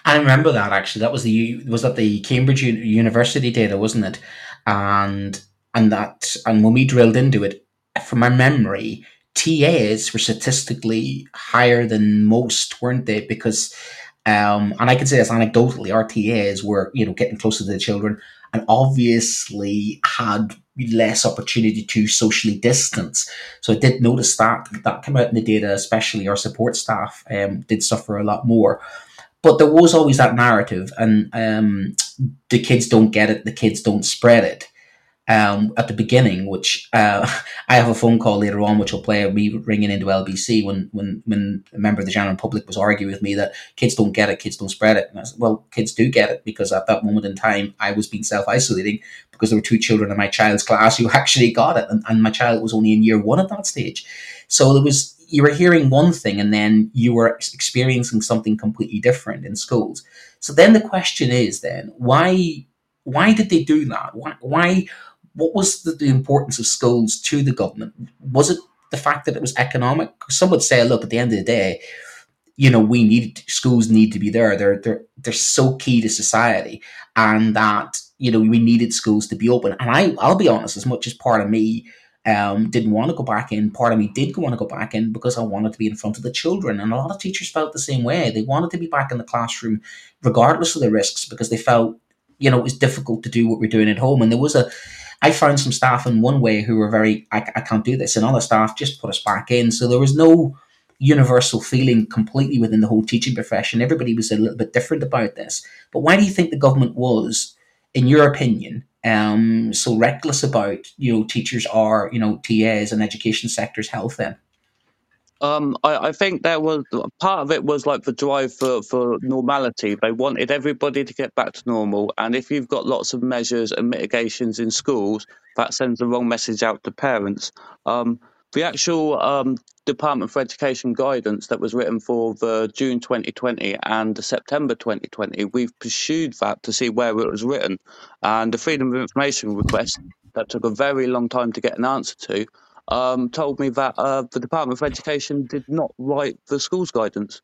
I remember that actually. That was the was that the Cambridge University data, wasn't it? And and that and when we drilled into it, from my memory, TAs were statistically higher than most, weren't they? Because um, and I can say this anecdotally, our TAs were you know getting closer to the children and obviously had less opportunity to socially distance. So I did notice that that came out in the data, especially our support staff um, did suffer a lot more. But there was always that narrative, and um, the kids don't get it, the kids don't spread it um, at the beginning, which uh, I have a phone call later on, which will play me ringing into LBC when, when, when a member of the general public was arguing with me that kids don't get it, kids don't spread it. And I said, well, kids do get it because at that moment in time, I was being self isolating because there were two children in my child's class who actually got it. And, and my child was only in year one at that stage. So there was, you were hearing one thing and then you were experiencing something completely different in schools. So then the question is then, why, why did they do that? Why, why, what was the, the, importance of schools to the government? Was it the fact that it was economic? Some would say, look, at the end of the day, you know, we need schools need to be there. They're they're they're so key to society, and that you know we needed schools to be open. And I I'll be honest, as much as part of me um, didn't want to go back in, part of me did want to go back in because I wanted to be in front of the children. And a lot of teachers felt the same way. They wanted to be back in the classroom, regardless of the risks, because they felt you know it was difficult to do what we're doing at home. And there was a I found some staff in one way who were very, I, I can't do this, and other staff just put us back in. So there was no universal feeling completely within the whole teaching profession. Everybody was a little bit different about this. But why do you think the government was, in your opinion, um, so reckless about you know teachers are you know TAs and education sector's health then? Um, I, I, think there was part of it was like the drive for, for normality. They wanted everybody to get back to normal. And if you've got lots of measures and mitigations in schools, that sends the wrong message out to parents. Um, the actual um, Department for Education guidance that was written for the June 2020 and the September 2020, we've pursued that to see where it was written. And the Freedom of Information request that took a very long time to get an answer to um, told me that uh, the Department for Education did not write the schools guidance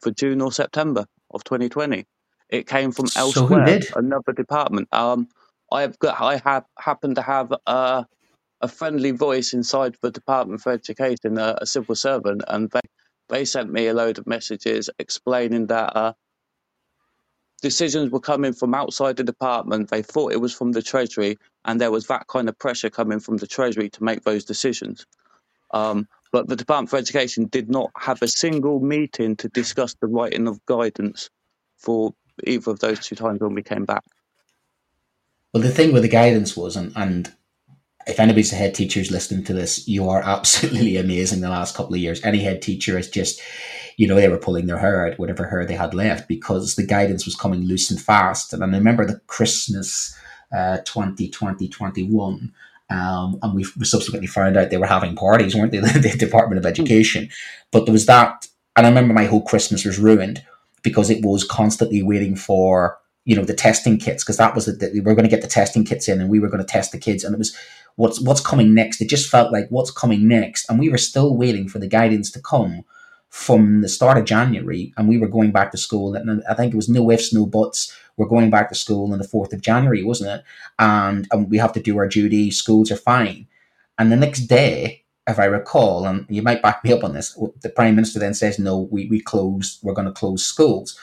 for June or September of 2020. It came from so elsewhere, another department. Um, I have got, I have happen to have uh, a friendly voice inside the Department for Education, uh, a civil servant, and they they sent me a load of messages explaining that uh, decisions were coming from outside the department. They thought it was from the Treasury, and there was that kind of pressure coming from the Treasury to make those decisions. Um, but the Department for Education did not have a single meeting to discuss the writing of guidance for either of those two times when we came back. Well, the thing with the guidance was, and, and if anybody's a head teacher who's listening to this, you are absolutely amazing the last couple of years. Any head teacher is just, you know, they were pulling their hair out, whatever hair they had left, because the guidance was coming loose and fast. And I remember the Christmas uh, 2020, 21. Um, and we subsequently found out they were having parties, weren't they? the Department of Education. But there was that, and I remember my whole Christmas was ruined because it was constantly waiting for you know the testing kits because that was that we were going to get the testing kits in and we were going to test the kids and it was what's what's coming next. It just felt like what's coming next, and we were still waiting for the guidance to come from the start of January, and we were going back to school. And I think it was no ifs, no buts. We're going back to school on the fourth of January, wasn't it? And, and we have to do our duty. Schools are fine. And the next day, if I recall, and you might back me up on this, the prime minister then says, "No, we we close. We're going to close schools."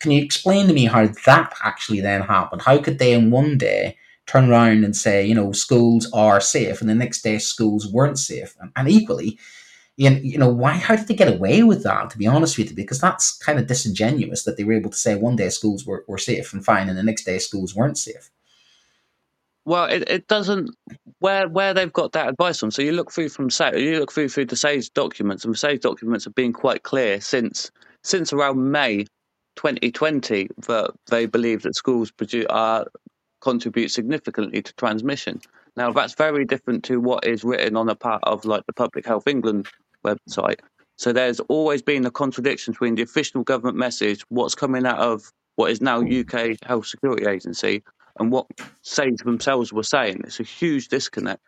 Can you explain to me how that actually then happened? How could they in one day turn around and say, you know, schools are safe, and the next day schools weren't safe, and, and equally, you know, why? How did they get away with that? To be honest with you, because that's kind of disingenuous that they were able to say one day schools were, were safe and fine, and the next day schools weren't safe. Well, it, it doesn't where where they've got that advice from. So you look through from you look through through the SAGE documents, and the SAGE documents have been quite clear since since around May 2020 that they believe that schools produce, are contribute significantly to transmission. Now, that's very different to what is written on a part of like the Public Health England website. So there's always been a contradiction between the official government message, what's coming out of what is now UK Health Security Agency, and what SAGE themselves were saying. It's a huge disconnect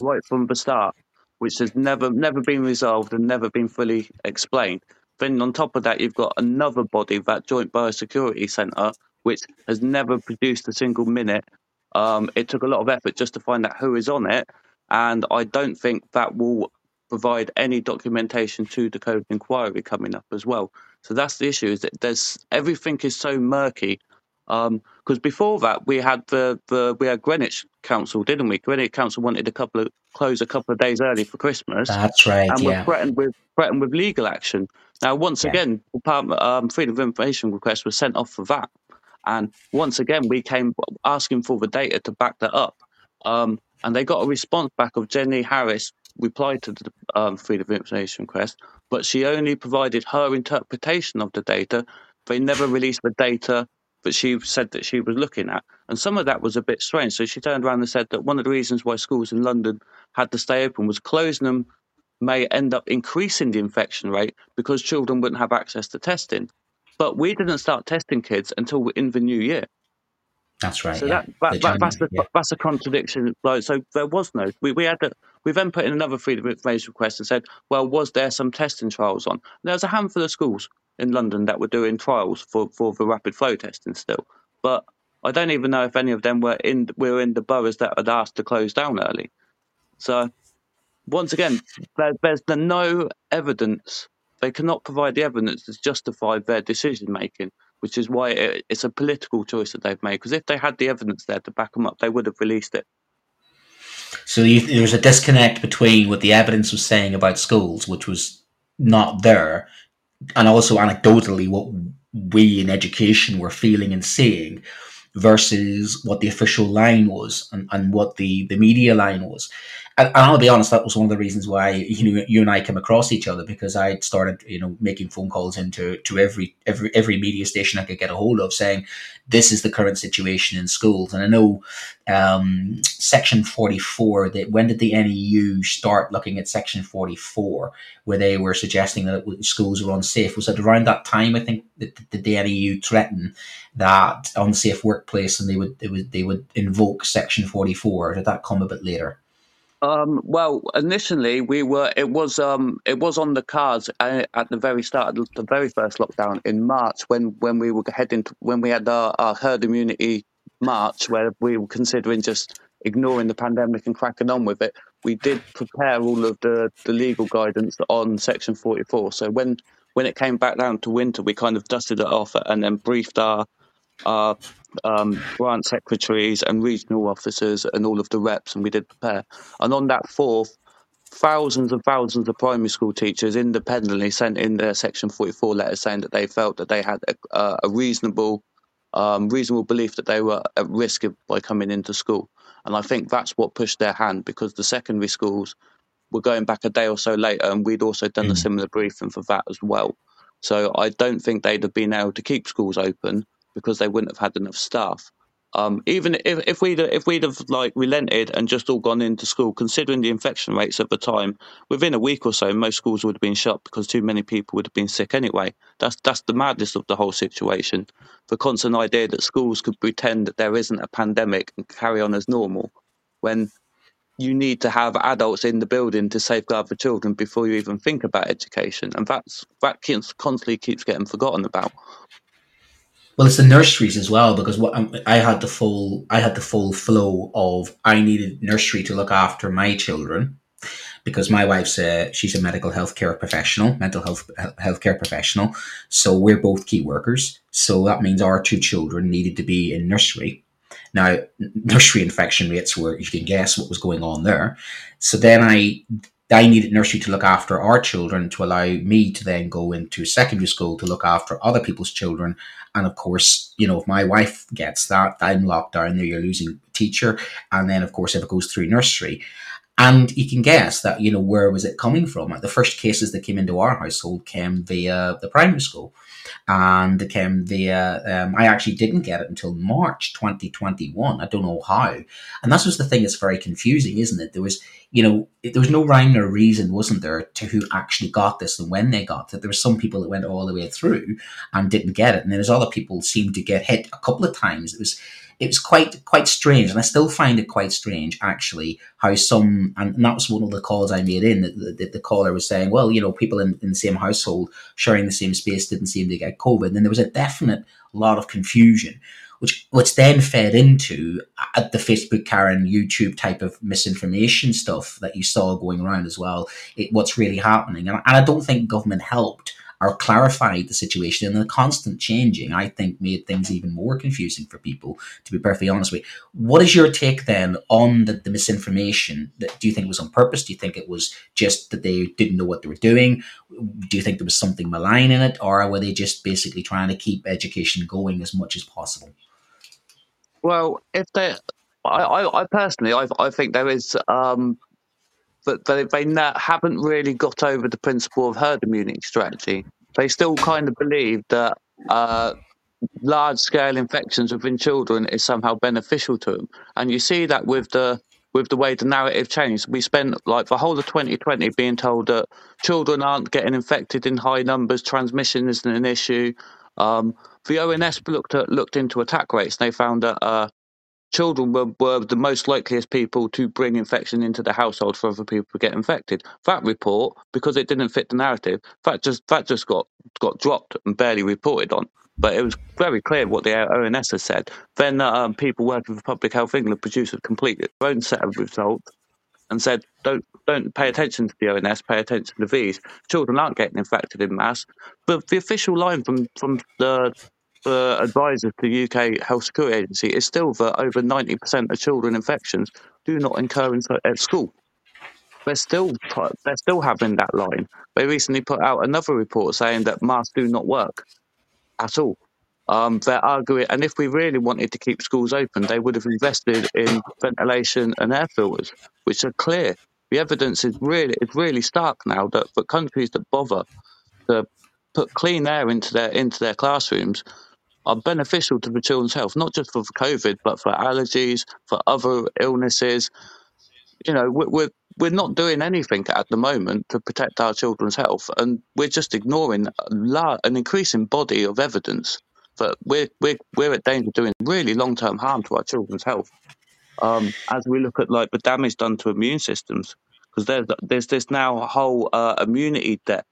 right from the start, which has never never been resolved and never been fully explained. Then on top of that, you've got another body, that Joint Biosecurity Centre, which has never produced a single minute. Um, it took a lot of effort just to find out who is on it, and I don't think that will provide any documentation to the COVID inquiry coming up as well. So that's the issue: is that there's everything is so murky. Because um, before that, we had the, the we had Greenwich Council, didn't we? Greenwich Council wanted a couple of close a couple of days early for Christmas. That's right. And yeah. were threatened with threatened with legal action. Now, once yeah. again, um, freedom of information requests were sent off for that. And once again, we came asking for the data to back that up. Um, and they got a response back of Jenny Harries replied to the um, freedom of information request, but she only provided her interpretation of the data. They never released the data that she said that she was looking at. And some of that was a bit strange. So she turned around and said that one of the reasons why schools in London had to stay open was closing them may end up increasing the infection rate because children wouldn't have access to testing. But we didn't start testing kids until we're in the new year. That's right. So yeah. that, that, that that's the yeah. that's a contradiction. Like, so there was no. We, we had to, we then put in another freedom of information request and said, well, was there some testing trials on? There was a handful of schools in London that were doing trials for, for the rapid flow testing still, but I don't even know if any of them were in were in the boroughs that had asked to close down early. So once again, there, there's no evidence. They cannot provide the evidence to justify their decision making, which is why it, it's a political choice that they've made. Because if they had the evidence there to back them up, they would have released it. So you, there was a disconnect between what the evidence was saying about schools, which was not there, and also anecdotally what we in education were feeling and seeing versus what the official line was and, and what the, the media line was and, and, I'll be honest, that was one of the reasons why you know you and I came across each other because I started you know making phone calls into to every every every media station I could get a hold of, saying this is the current situation in schools. And I know um, Section forty four. That when did the NEU start looking at Section forty four, where they were suggesting that schools were unsafe? Was it around that time? I think that the, the NEU threatened that unsafe workplace, and they would they would they would invoke Section forty four. Did that come a bit later? Um, well, initially we were. It was. Um, it was on the cards uh, at the very start, of the very first lockdown in March, when when we were heading, to, when we had our, our herd immunity march, where we were considering just ignoring the pandemic and cracking on with it. We did prepare all of the, the legal guidance on Section Forty Four. So when when it came back down to winter, we kind of dusted it off and then briefed our our um, branch secretaries and regional officers and all of the reps, and we did prepare. And on that fourth, thousands and thousands of primary school teachers independently sent in their Section 44 letters saying that they felt that they had a, a reasonable um, reasonable belief that they were at risk by coming into school. And I think that's what pushed their hand because the secondary schools were going back a day or so later, and we'd also done mm. a similar briefing for that as well. So I don't think they'd have been able to keep schools open because they wouldn't have had enough staff. Um, even if, if we'd if we'd have like relented and just all gone into school, considering the infection rates at the time, within a week or so, most schools would have been shut because too many people would have been sick anyway. That's that's the madness of the whole situation. The constant idea that schools could pretend that there isn't a pandemic and carry on as normal, when you need to have adults in the building to safeguard the children before you even think about education, and that's that constantly keeps getting forgotten about. Well, it's the nurseries as well because what um, I had the full I had the full flow of I needed nursery to look after my children because my wife's a she's a medical healthcare professional, mental health healthcare professional. So we're both key workers. So that means our two children needed to be in nursery. Now, nursery infection rates were you can guess what was going on there. So then I I needed nursery to look after our children to allow me to then go into secondary school to look after other people's children. And of course, you know, if my wife gets that, I'm locked down there, you're losing teacher. And then, of course, if it goes through nursery. And you can guess that, you know, where was it coming from? The first cases that came into our household came via the primary school and came via. Um, I actually didn't get it until March 2021. I don't know how, and that's just the thing that's very confusing, isn't it? There was, you know, there was no rhyme or reason, wasn't there, to who actually got this and when they got it. There were some people that went all the way through and didn't get it, and then there's other people seemed to get hit a couple of times. It was it was quite quite strange, and I still find it quite strange actually how some and that was one of the calls I made in that the, the, caller was saying, well, you know, people in, in the same household sharing the same space didn't seem to get COVID, and there was a definite lot of confusion. Which, which then fed into uh, the Facebook Karen YouTube type of misinformation stuff that you saw going around as well. It, what's really happening, and, and I don't think government helped or clarified the situation. And the constant changing, I think, made things even more confusing for people, to be perfectly honest with you. What is your take then on the, the misinformation? That, do you think it was on purpose? Do you think it was just that they didn't know what they were doing? Do you think there was something malign in it? Or were they just basically trying to keep education going as much as possible? Well, if they, I, I, I personally, I, I think there is um, but they, they haven't really got over the principle of herd immunity strategy. They still kind of believe that uh, large scale infections within children is somehow beneficial to them, and you see that with the with the way the narrative changed. We spent like the whole of 2020 being told that children aren't getting infected in high numbers, transmission isn't an issue. Um, the ONS looked at looked into attack rates, and they found that uh, children were, were the most likeliest people to bring infection into the household for other people to get infected. That report, because it didn't fit the narrative, that just that just got got dropped and barely reported on. But it was very clear what the ONS has said. Then um, people working for Public Health England produced a complete their own set of results and said, don't don't pay attention to the ONS, pay attention to these. Children aren't getting infected in mass. But the official line from, from the the advisor to the UK Health Security Agency is still that over 90% of children infections do not occur in, at school. They're still they're still having that line. They recently put out another report saying that masks do not work at all. Um, they're arguing, and if we really wanted to keep schools open, they would have invested in ventilation and air filters, which are clear. The evidence is really it's really stark now that for countries that bother to put clean air into their into their classrooms are beneficial to the children's health, not just for COVID, but for allergies, for other illnesses. You know, we're we're not doing anything at the moment to protect our children's health, and we're just ignoring an increasing body of evidence that we're we're we're at danger of doing really long term harm to our children's health. Um, as we look at like the damage done to immune systems, because there's there's this now whole uh, immunity debt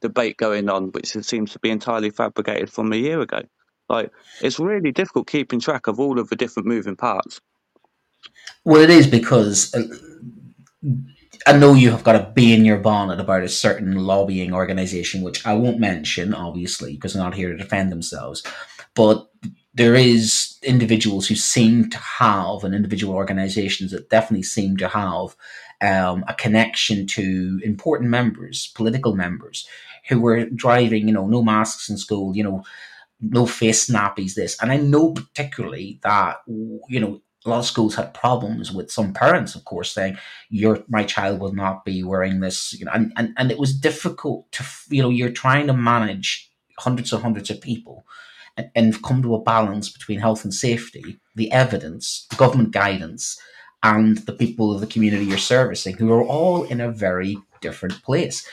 debate going on, which seems to be entirely fabricated from a year ago. Like it's really difficult keeping track of all of the different moving parts. Well, it is because uh, I know you have got to be in your bonnet about a certain lobbying organization, which I won't mention, obviously, because they're not here to defend themselves. But there is individuals who seem to have, and individual organizations that definitely seem to have um, a connection to important members, political members, who were driving, you know, no masks in school, you know, no face nappies, this. And I know particularly that, you know, a lot of schools had problems with some parents, of course, saying, "Your my child will not be wearing this," you know, and, and and it was difficult to, you know, you're trying to manage hundreds and hundreds of people, and, and come to a balance between health and safety, the evidence, the government guidance, and the people of the community you're servicing, who are all in a very different place.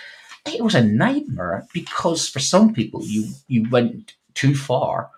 It was a nightmare because for some people you you went too far,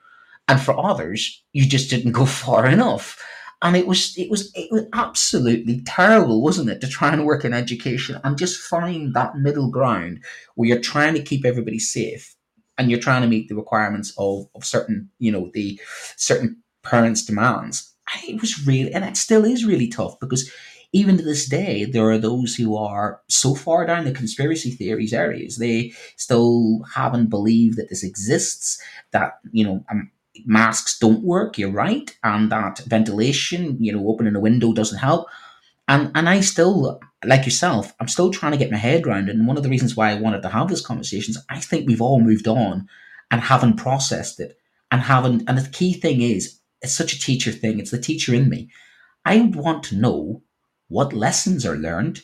and for others you just didn't go far enough. And it was it was it was absolutely terrible wasn't it to try and work in education and just find that middle ground where you're trying to keep everybody safe and you're trying to meet the requirements of, of certain you know the certain parents demands. It was really and it still is really tough because even to this day there are those who are so far down the conspiracy theories areas they still haven't believed that this exists that you know um, masks don't work, you're right, and that ventilation, you know, opening a window doesn't help. And and I still, like yourself, I'm still trying to get my head around it. And one of the reasons why I wanted to have this conversation is I think we've all moved on and haven't processed it and haven't. And the key thing is, it's such a teacher thing. It's the teacher in me. I want to know what lessons are learned,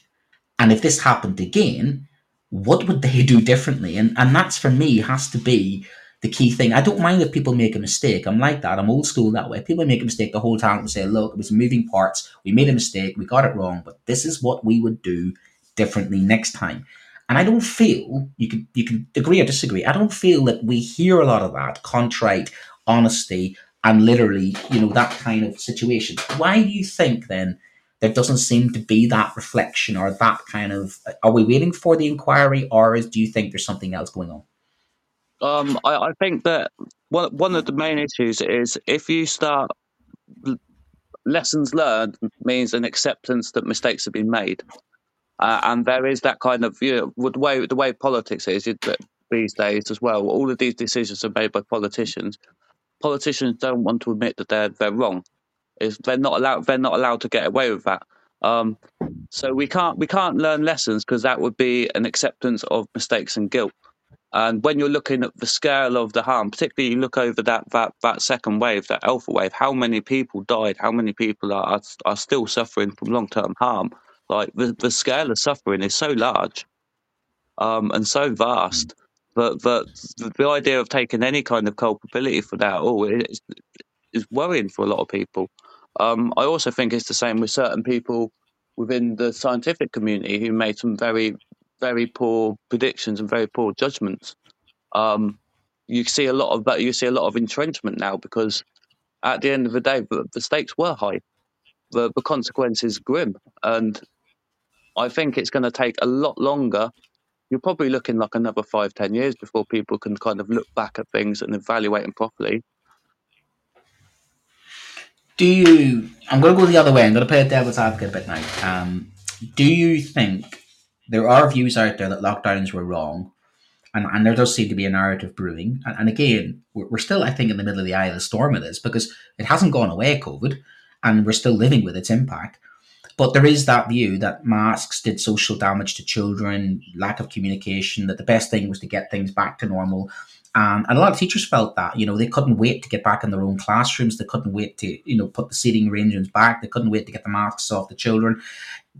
and if this happened again, what would they do differently? And and that's for me has to be the key thing. I don't mind if people make a mistake. I'm like that. I'm old school that way. People make a mistake the whole time and say, look, it was moving parts. We made a mistake. We got it wrong, but this is what we would do differently next time. And I don't feel you can you can agree or disagree. I don't feel that we hear a lot of that contrite honesty and literally, you know, that kind of situation. Why do you think then there doesn't seem to be that reflection or that kind of? Are we waiting for the inquiry, or is, do you think there's something else going on? Um, I, I think that one one of the main issues is if you start lessons learned means an acceptance that mistakes have been made, uh, and there is that kind of you know the way the way politics is these days as well. All of these decisions are made by politicians. Politicians don't want to admit that they're they're wrong. Is they're not allowed they're not allowed to get away with that. Um, so we can't we can't learn lessons because that would be an acceptance of mistakes and guilt. And when you're looking at the scale of the harm, particularly you look over that that that second wave, that alpha wave, how many people died, how many people are are still suffering from long term harm. Like the, the scale of suffering is so large um, and so vast that, that the idea of taking any kind of culpability for that all is, is worrying for a lot of people. Um, I also think it's the same with certain people within the scientific community who made some very very poor predictions and very poor judgments. Um, you see a lot of that. You see a lot of entrenchment now because at the end of the day, the, the stakes were high. The, the consequences grim, and I think it's going to take a lot longer. You're probably looking like another five, ten years before people can kind of look back at things and evaluate them properly. Do you? I'm going to go the other way. I'm going to play devil's advocate a bit now. Um, do you think there are views out there that lockdowns were wrong, and, and there does seem to be a narrative brewing. And, and again, we're, we're still, I think, in the middle of the eye of the storm of this because it hasn't gone away, COVID, and we're still living with its impact. But there is that view that masks did social damage to children, lack of communication, that the best thing was to get things back to normal. And a lot of teachers felt that, you know, they couldn't wait to get back in their own classrooms. They couldn't wait to, you know, put the seating arrangements back. They couldn't wait to get the masks off the children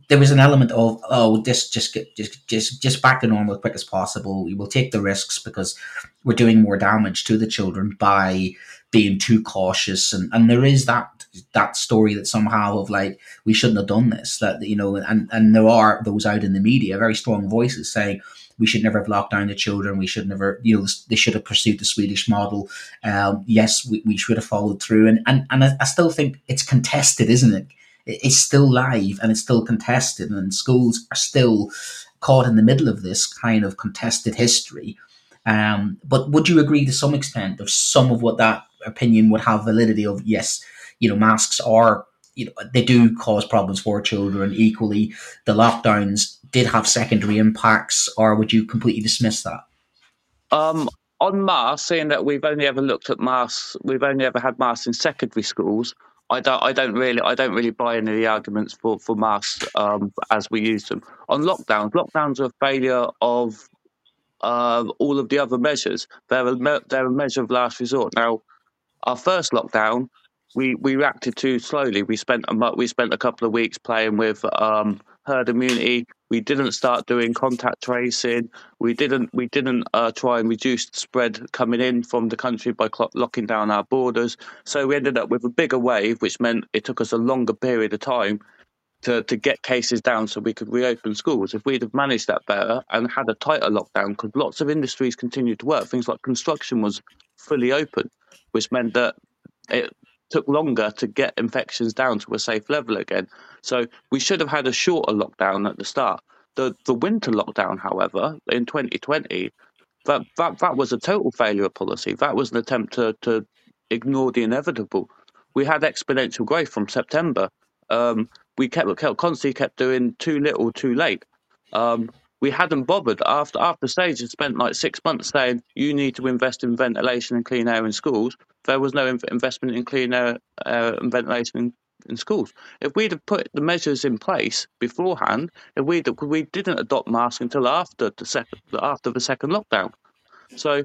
there was an element of oh this just get just just just back to normal as quick as possible we will take the risks because we're doing more damage to the children by being too cautious and and there is that that story that somehow of like we shouldn't have done this that you know and and there are those out in the media very strong voices saying we should never have locked down the children. We should never, you know, they should have pursued the Swedish model. Um, yes, we, we should have followed through. And and, and I, I still think it's contested, isn't it? it's still live and it's still contested, and schools are still caught in the middle of this kind of contested history. Um, but would you agree to some extent of some of what that opinion would have validity of? Yes, you know, masks are you know they do cause problems for children. Equally, the lockdowns did have secondary impacts, or would you completely dismiss that? Um, on masks, seeing that we've only ever looked at masks, we've only ever had masks in secondary schools. I don't. I don't really. I don't really buy any of the arguments for for masks um, as we use them on lockdowns. Lockdowns are a failure of uh, all of the other measures. They're a, they're a measure of last resort. Now, our first lockdown, we, we reacted too slowly. We spent a we spent a couple of weeks playing with um, herd immunity. We didn't start doing contact tracing. We didn't we didn't uh, try and reduce the spread coming in from the country by cl- locking down our borders. So we ended up with a bigger wave, which meant it took us a longer period of time to, to get cases down so we could reopen schools. If we'd have managed that better and had a tighter lockdown, because lots of industries continued to work, things like construction was fully open, which meant that it took longer to get infections down to a safe level again. So we should have had a shorter lockdown at the start. The the winter lockdown, however, in 2020, that that, that was a total failure of policy. That was an attempt to, to ignore the inevitable. We had exponential growth from September. Um, we kept, kept constantly kept doing too little, too late. Um, we hadn't bothered after after SAGE had spent like six months saying you need to invest in ventilation and clean air in schools. There was no investment in clean air uh, and ventilation in, in, schools. If we'd have put the measures in place beforehand, if we we didn't adopt masks until after the second after the second lockdown, so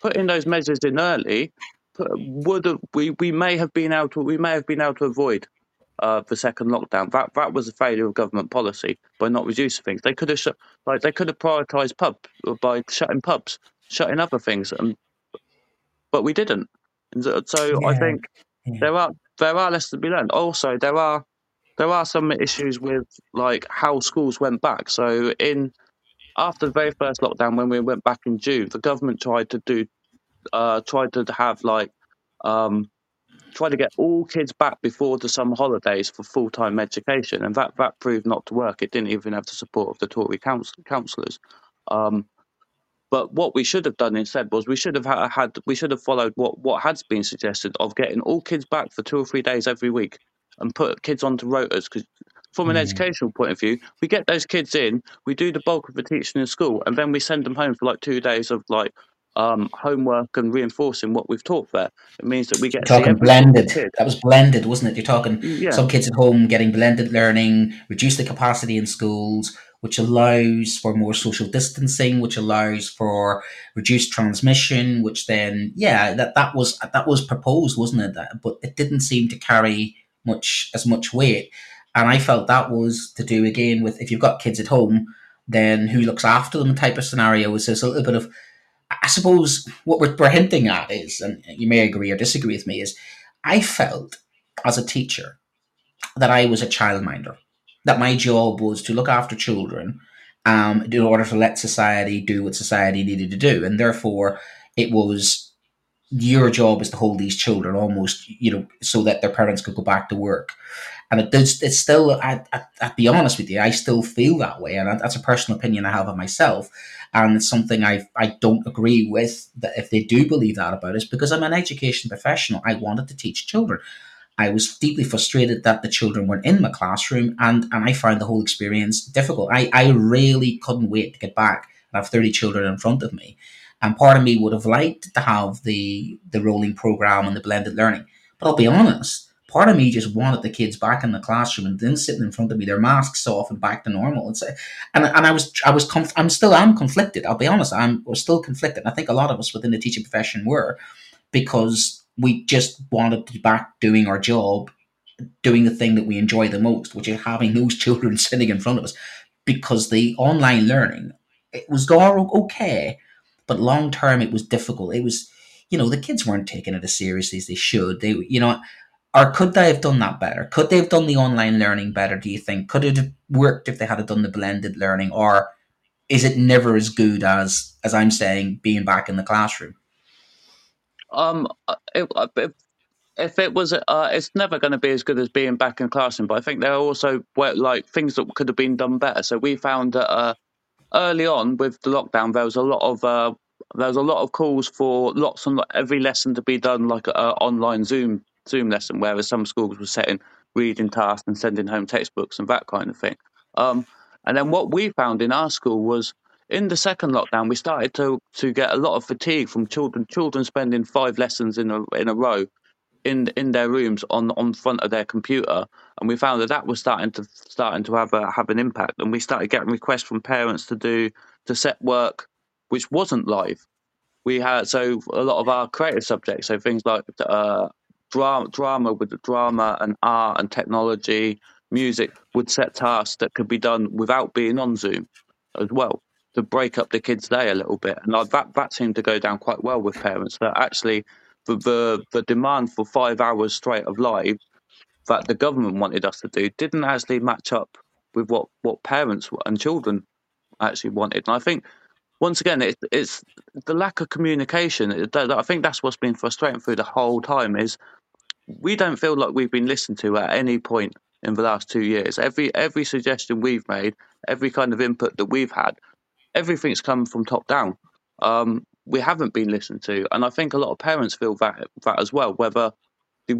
putting those measures in early would we we may have been able to we may have been able to avoid uh, the second lockdown. That that was a failure of government policy by not reducing things. They could have sh- like they could have prioritised pub by shutting pubs, shutting other things, and but we didn't. And so, so yeah. I think yeah. there are there are lessons to be learned. Also, there are there are some issues with like how schools went back. So in after the very first lockdown, when we went back in June, the government tried to do uh, tried to have like um, try to get all kids back before the summer holidays for full time education, and that that proved not to work. It didn't even have the support of the Tory council, councillors. Um, but what we should have done instead was we should have had we should have followed what what has been suggested of getting all kids back for two or three days every week and put kids onto rotas because from an mm. educational point of view, we get those kids in, we do the bulk of the teaching in school, and then we send them home for like two days of like um, homework and reinforcing what we've taught there. It means that we get talking blended. That was blended, wasn't it? You're talking yeah. some kids at home getting blended learning, reduce the capacity in schools, which allows for more social distancing, which allows for reduced transmission, which then yeah, that, that was that was proposed, wasn't it? But it didn't seem to carry much as much weight. And I felt that was to do again with if you've got kids at home, then who looks after them type of scenario. Was there's a little bit of I suppose what we're, hinting at is, and you may agree or disagree with me, is I felt as a teacher that I was a childminder, that my job was to look after children um, in order to let society do what society needed to do. And therefore, it was your job is to hold these children almost, you know, so that their parents could go back to work. And it does, it's still, I, I, I'll be honest with you, I still feel that way. And that's a personal opinion I have of myself and it's something I I don't agree with that if they do believe that about us because I'm an education professional. I wanted to teach children. I was deeply frustrated that the children weren't in my classroom and, and I found the whole experience difficult. I, I really couldn't wait to get back and have 30 children in front of me. And part of me would have liked to have the the rolling program and the blended learning. But I'll be honest, part of me just wanted the kids back in the classroom and then sitting in front of me, their masks off and back to normal. It's, and and I was I was conf- I'm still I'm conflicted. I'll be honest, I'm we're still conflicted. I think a lot of us within the teaching profession were because we just wanted to be back doing our job, doing the thing that we enjoy the most, which is having those children sitting in front of us. Because the online learning, it was going okay, but long term it was difficult. It was, you know, the kids weren't taking it as seriously as they should. They, you know, or could they have done that better? Could they have done the online learning better, do you think? Could it have worked if they had done the blended learning? Or is it never as good as, as I'm saying, being back in the classroom? Um, uh, if, uh, if it was, uh, it's never going to be as good as being back in classroom. But I think there are also like things that could have been done better. So we found that uh, early on with the lockdown, there was a lot of uh, there was a lot of calls for lots and every lesson to be done like an online Zoom Zoom lesson, whereas some schools were setting reading tasks and sending home textbooks and that kind of thing. Um, and then what we found in our school was in the second lockdown, we started to to get a lot of fatigue from children children spending five lessons in a in a row in in their rooms on on front of their computer, and we found that that was starting to starting to have a have an impact. And we started getting requests from parents to do to set work which wasn't live. We had so a lot of our creative subjects, so things like uh, drama, drama with the drama and art and technology, music would set tasks that could be done without being on Zoom as well to break up the kids' day a little bit. And that that seemed to go down quite well with parents. That actually the the, the demand for five hours straight of live that the government wanted us to do didn't actually match up with what what parents and children actually wanted. And I think once again, it, it's the lack of communication. I think that's what's been frustrating through the whole time is we don't feel like we've been listened to at any point in the last two years. Every every suggestion we've made, every kind of input that we've had, everything's come from top down. Um, we haven't been listened to, and I think a lot of parents feel that that as well. Whether,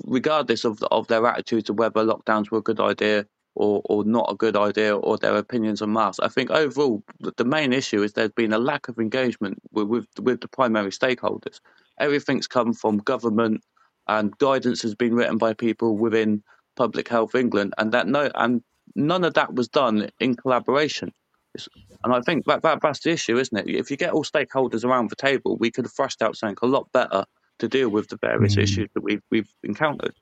regardless of of their attitudes to whether lockdowns were a good idea or or not a good idea or their opinions on masks, I think overall the main issue is there's been a lack of engagement with with, with the primary stakeholders. Everything's come from government, and guidance has been written by people within Public Health England, and that no and none of that was done in collaboration. And I think that, that that's the issue, isn't it? If you get all stakeholders around the table, we could have thrashed out something a lot better to deal with the various mm. issues that we've we've encountered.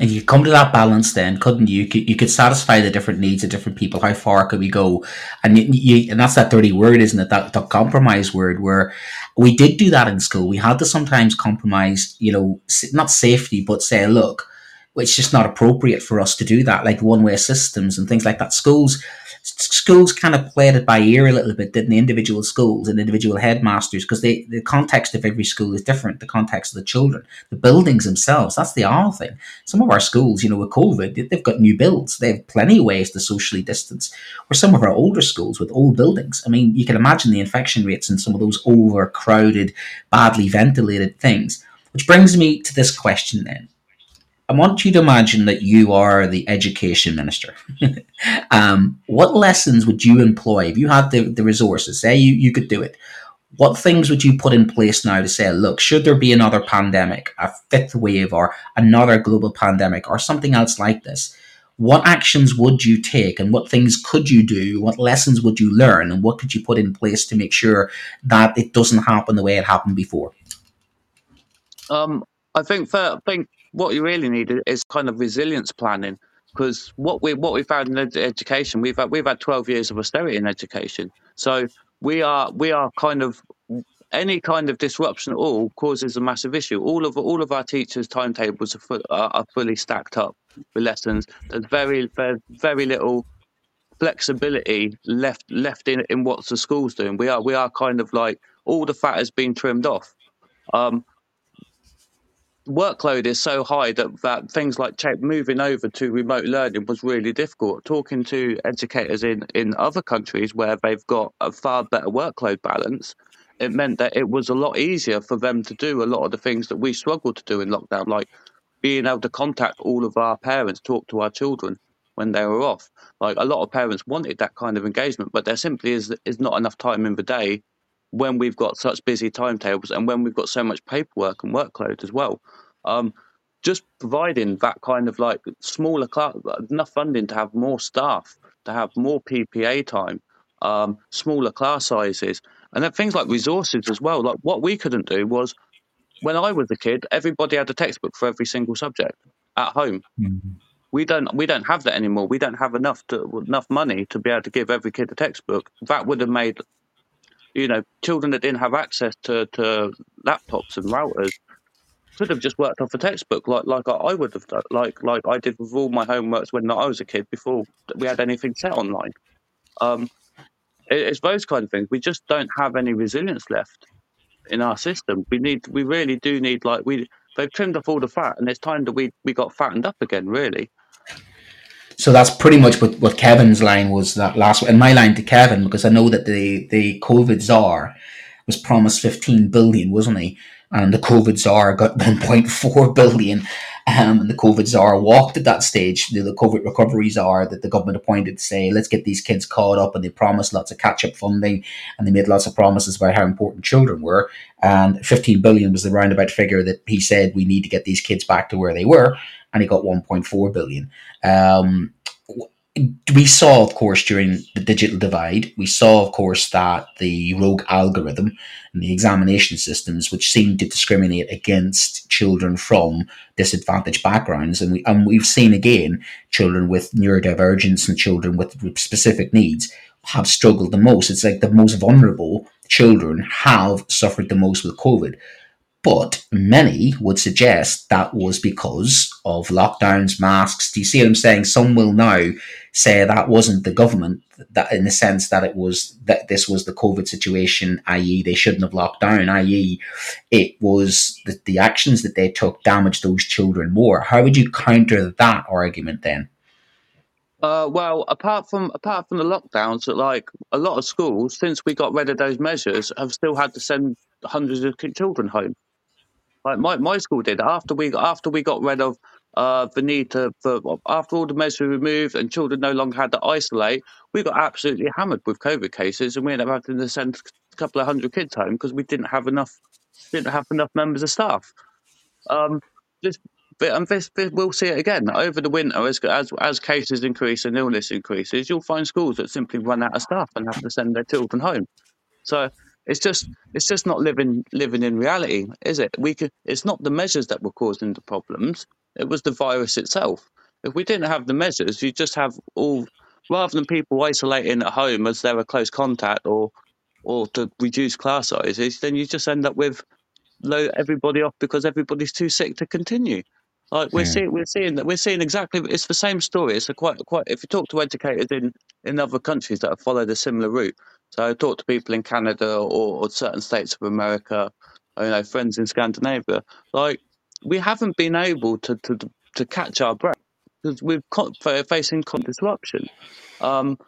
And you come to that balance, then couldn't you? You could, you could satisfy the different needs of different people. How far could we go? And you, you, and that's that dirty word, isn't it? That the compromise word, where we did do that in school. We had to sometimes compromise, you know, not safety, but say, look, it's just not appropriate for us to do that, like one way systems and things like that. Schools schools kind of played it by ear a little bit, didn't the individual schools and individual headmasters, because the context of every school is different, the context of the children, the buildings themselves. That's the other thing. Some of our schools, you know, with COVID, they've got new builds. They have plenty of ways to socially distance. Or some of our older schools with old buildings. I mean, you can imagine the infection rates in some of those overcrowded, badly ventilated things. Which brings me to this question then I want you to imagine that you are the education minister. um, what lessons would you employ if you had the, the resources? Say you, you could do it. What things would you put in place now to say, look, should there be another pandemic, a fifth wave, or another global pandemic, or something else like this? What actions would you take, and what things could you do? What lessons would you learn, and what could you put in place to make sure that it doesn't happen the way it happened before? Um, I think for, I think what you really need is kind of resilience planning because what we what we found in education we've had, we've had 12 years of austerity in education. So we are we are kind of any kind of disruption at all causes a massive issue. All of all of our teachers timetables are, are, are fully stacked up with lessons. There's very very, very little flexibility left left in in what the school's doing. We are we are kind of like all the fat has been trimmed off. Um, workload is so high that, that things like moving over to remote learning was really difficult. Talking to educators in, in other countries where they've got a far better workload balance, it meant that it was a lot easier for them to do a lot of the things that we struggled to do in lockdown, like being able to contact all of our parents, talk to our children when they were off. Like a lot of parents wanted that kind of engagement, but there simply is is not enough time in the day when we've got such busy timetables and when we've got so much paperwork and workload as well. Um, just providing that kind of like smaller class, enough funding to have more staff, to have more PPA time, um, smaller class sizes, and then things like resources as well. Like what we couldn't do was when I was a kid, everybody had a textbook for every single subject at home. Mm-hmm. We don't we don't have that anymore. We don't have enough to enough money to be able to give every kid a textbook. That would have made you know, children that didn't have access to, to laptops and routers could have just worked off a textbook like like I would have done, like like I did with all my homeworks when I was a kid before we had anything set online. Um, it, it's those kind of things. We just don't have any resilience left in our system. We need, we really do need like we they've trimmed off all the fat, and it's time that we we got fattened up again. Really. So that's pretty much what, what Kevan's line was that last and my line to Kevin because I know that the the COVID czar was promised 15 billion, wasn't he? And the COVID czar got 1.4 billion. Um, and the COVID czar walked at that stage. The, the COVID recovery czar that the government appointed to say, let's get these kids caught up. And they promised lots of catch up funding and they made lots of promises about how important children were. And 15 billion was the roundabout figure that he said we need to get these kids back to where they were. And he got 1.4 billion. Um, we saw, of course, during the digital divide, we saw, of course, that the rogue algorithm and the examination systems, which seemed to discriminate against children from disadvantaged backgrounds, and we and we've seen again children with neurodivergence and children with specific needs have struggled the most. It's like the most vulnerable children have suffered the most with COVID. But many would suggest that was because of lockdowns, masks. Do you see what I'm saying? Some will now say that wasn't the government, that in the sense that it was that this was the COVID situation, i.e., they shouldn't have locked down, i.e., it was the, the actions that they took damaged those children more. How would you counter that argument then? Uh, well, apart from apart from the lockdowns, like a lot of schools, since we got rid of those measures, have still had to send hundreds of children home. Like my, my school did after we after we got rid of uh, the need to for, after all the measures were removed and children no longer had to isolate, we got absolutely hammered with COVID cases, and we ended up having to send a couple of hundred kids home because we didn't have enough didn't have enough members of staff. Um, this, and this, this, we'll see it again over the winter as, as as cases increase and illness increases. You'll find schools that simply run out of staff and have to send their children home. So it's just it's just not living living in reality, is it? We could. It's not the measures that were causing the problems. It was the virus itself. If we didn't have the measures, you just have all rather than people isolating at home as they're a close contact or or to reduce class sizes, then you just end up with low everybody off because everybody's too sick to continue. Like we're yeah. seeing, we're seeing that we're seeing exactly. It's the same story. It's a quite quite. If you talk to educators in in other countries that have followed a similar route, so I talk to people in Canada or, or certain states of America, you know, friends in Scandinavia. Like we haven't been able to to to catch our breath because we're facing disruption. Um,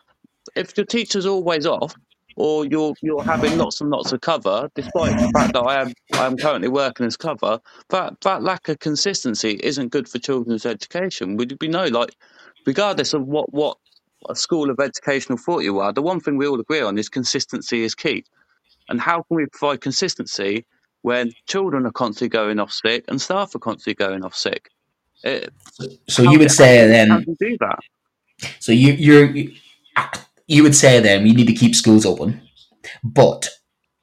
if your teacher's always off, or you're you're having lots and lots of cover, despite the fact that I am I am currently working as cover, that that lack of consistency isn't good for children's education. Would we know, like, regardless of what what a school of educational thought you are, the one thing we all agree on is consistency is key. And how can we provide consistency when children are constantly going off sick and staff are constantly going off sick? It, so you would say then do that. So you you're you would say then we need to keep schools open, but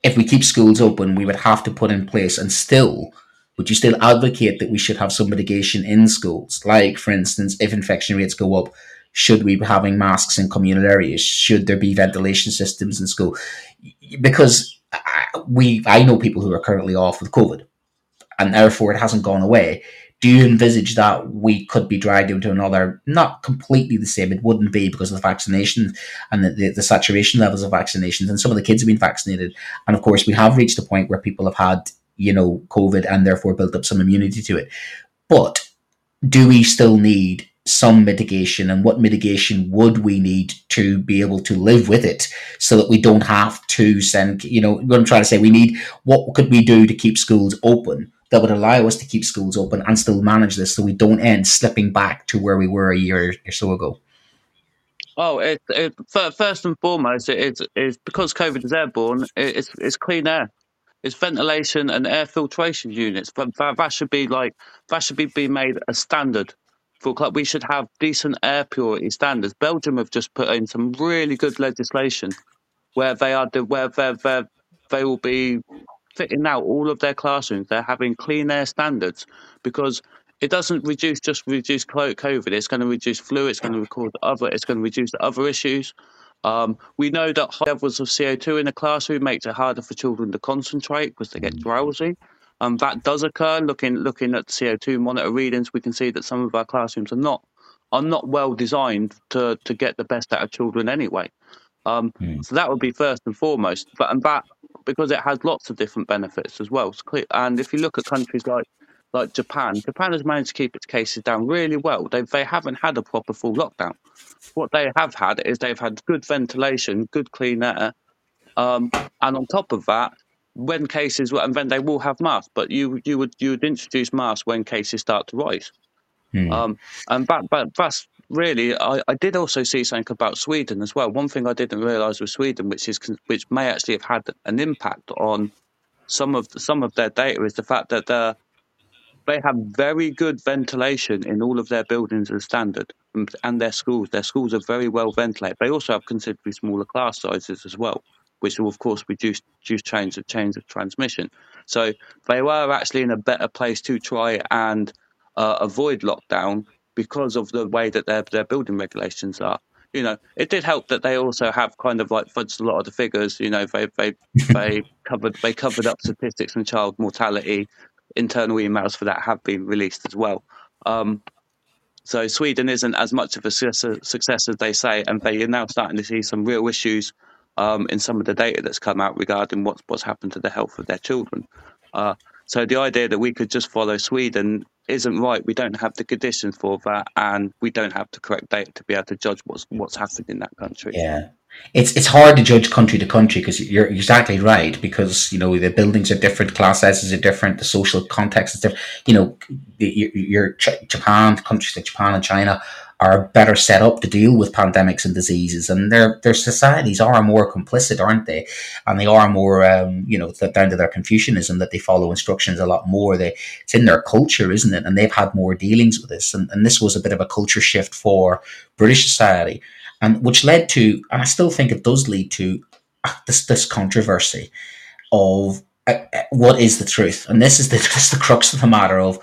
if we keep schools open, we would have to put in place and still would you still advocate that we should have some mitigation in schools? Like, for instance, if infection rates go up, should we be having masks in communal areas? Should there be ventilation systems in school? Because we, I know people who are currently off with COVID, and therefore it hasn't gone away do you envisage that we could be dragged into another, not completely the same, it wouldn't be because of the vaccination and the, the, the, saturation levels of vaccinations, and some of the kids have been vaccinated. And of course, we have reached a point where people have had, you know, COVID and therefore built up some immunity to it. But do we still need some mitigation and what mitigation would we need to be able to live with it so that we don't have to send you know what i'm trying to say we need what could we do to keep schools open that would allow us to keep schools open and still manage this so we don't end slipping back to where we were a year or so ago? Oh, it, it, first and foremost, it's, it's because COVID is airborne, it's, it's clean air. It's ventilation and air filtration units. That, that should be like that should be, be made a standard for we should have decent air purity standards. Belgium have just put in some really good legislation where they are where they they will be fitting out all of their classrooms. They're having clean air standards because it doesn't reduce just reduce COVID. It's going to reduce flu. It's going to cause other. It's going to reduce other issues. Um, we know that high levels of CO2 in the classroom makes it harder for children to concentrate because they get drowsy. Um, that does occur. Looking looking at CO2 monitor readings, we can see that some of our classrooms are not are not well designed to to get the best out of children anyway. Um, mm. So that would be first and foremost. But and that because it has lots of different benefits as well. And if you look at countries like like Japan, Japan has managed to keep its cases down really well. They they haven't had a proper full lockdown. What they have had is they've had good ventilation, good clean air, um, and on top of that, when cases were and then they will have masks, but you you would you would introduce masks when cases start to rise. Hmm. Um, and that, but that's really, I, I did also see something about Sweden as well. One thing I didn't realise with Sweden, which is which may actually have had an impact on some of some of their data, is the fact that they have very good ventilation in all of their buildings as standard. and their schools. Their schools are very well ventilated. They also have considerably smaller class sizes as well, which will of course reduce reduce change of change of transmission. So they were actually in a better place to try and uh, avoid lockdown because of the way that their their building regulations are. You know, it did help that they also have kind of like fudged a lot of the figures. You know, they they they covered they covered up statistics and child mortality. Internal emails for that have been released as well. Um, so Sweden isn't as much of a success as they say, and they are now starting to see some real issues um, in some of the data that's come out regarding what's what's happened to the health of their children. Uh, so the idea that we could just follow Sweden isn't right. We don't have the conditions for that, and we don't have the correct data to be able to judge what's what's happened in that country. Yeah, it's it's hard to judge country to country because you're exactly right because you know the buildings are different, class sizes are different, the social context is different. You know, your, your Japan countries like Japan and China are better set up to deal with pandemics and diseases, and their their societies are more complicit, aren't they? And they are more, um, you know, down to their Confucianism that they follow instructions a lot more. They it's in their culture, isn't it? And they've had more dealings with this, and, and this was a bit of a culture shift for British society, and which led to, and I still think it does lead to uh, this this controversy of uh, uh, what is the truth, and this is the this is the crux of the matter of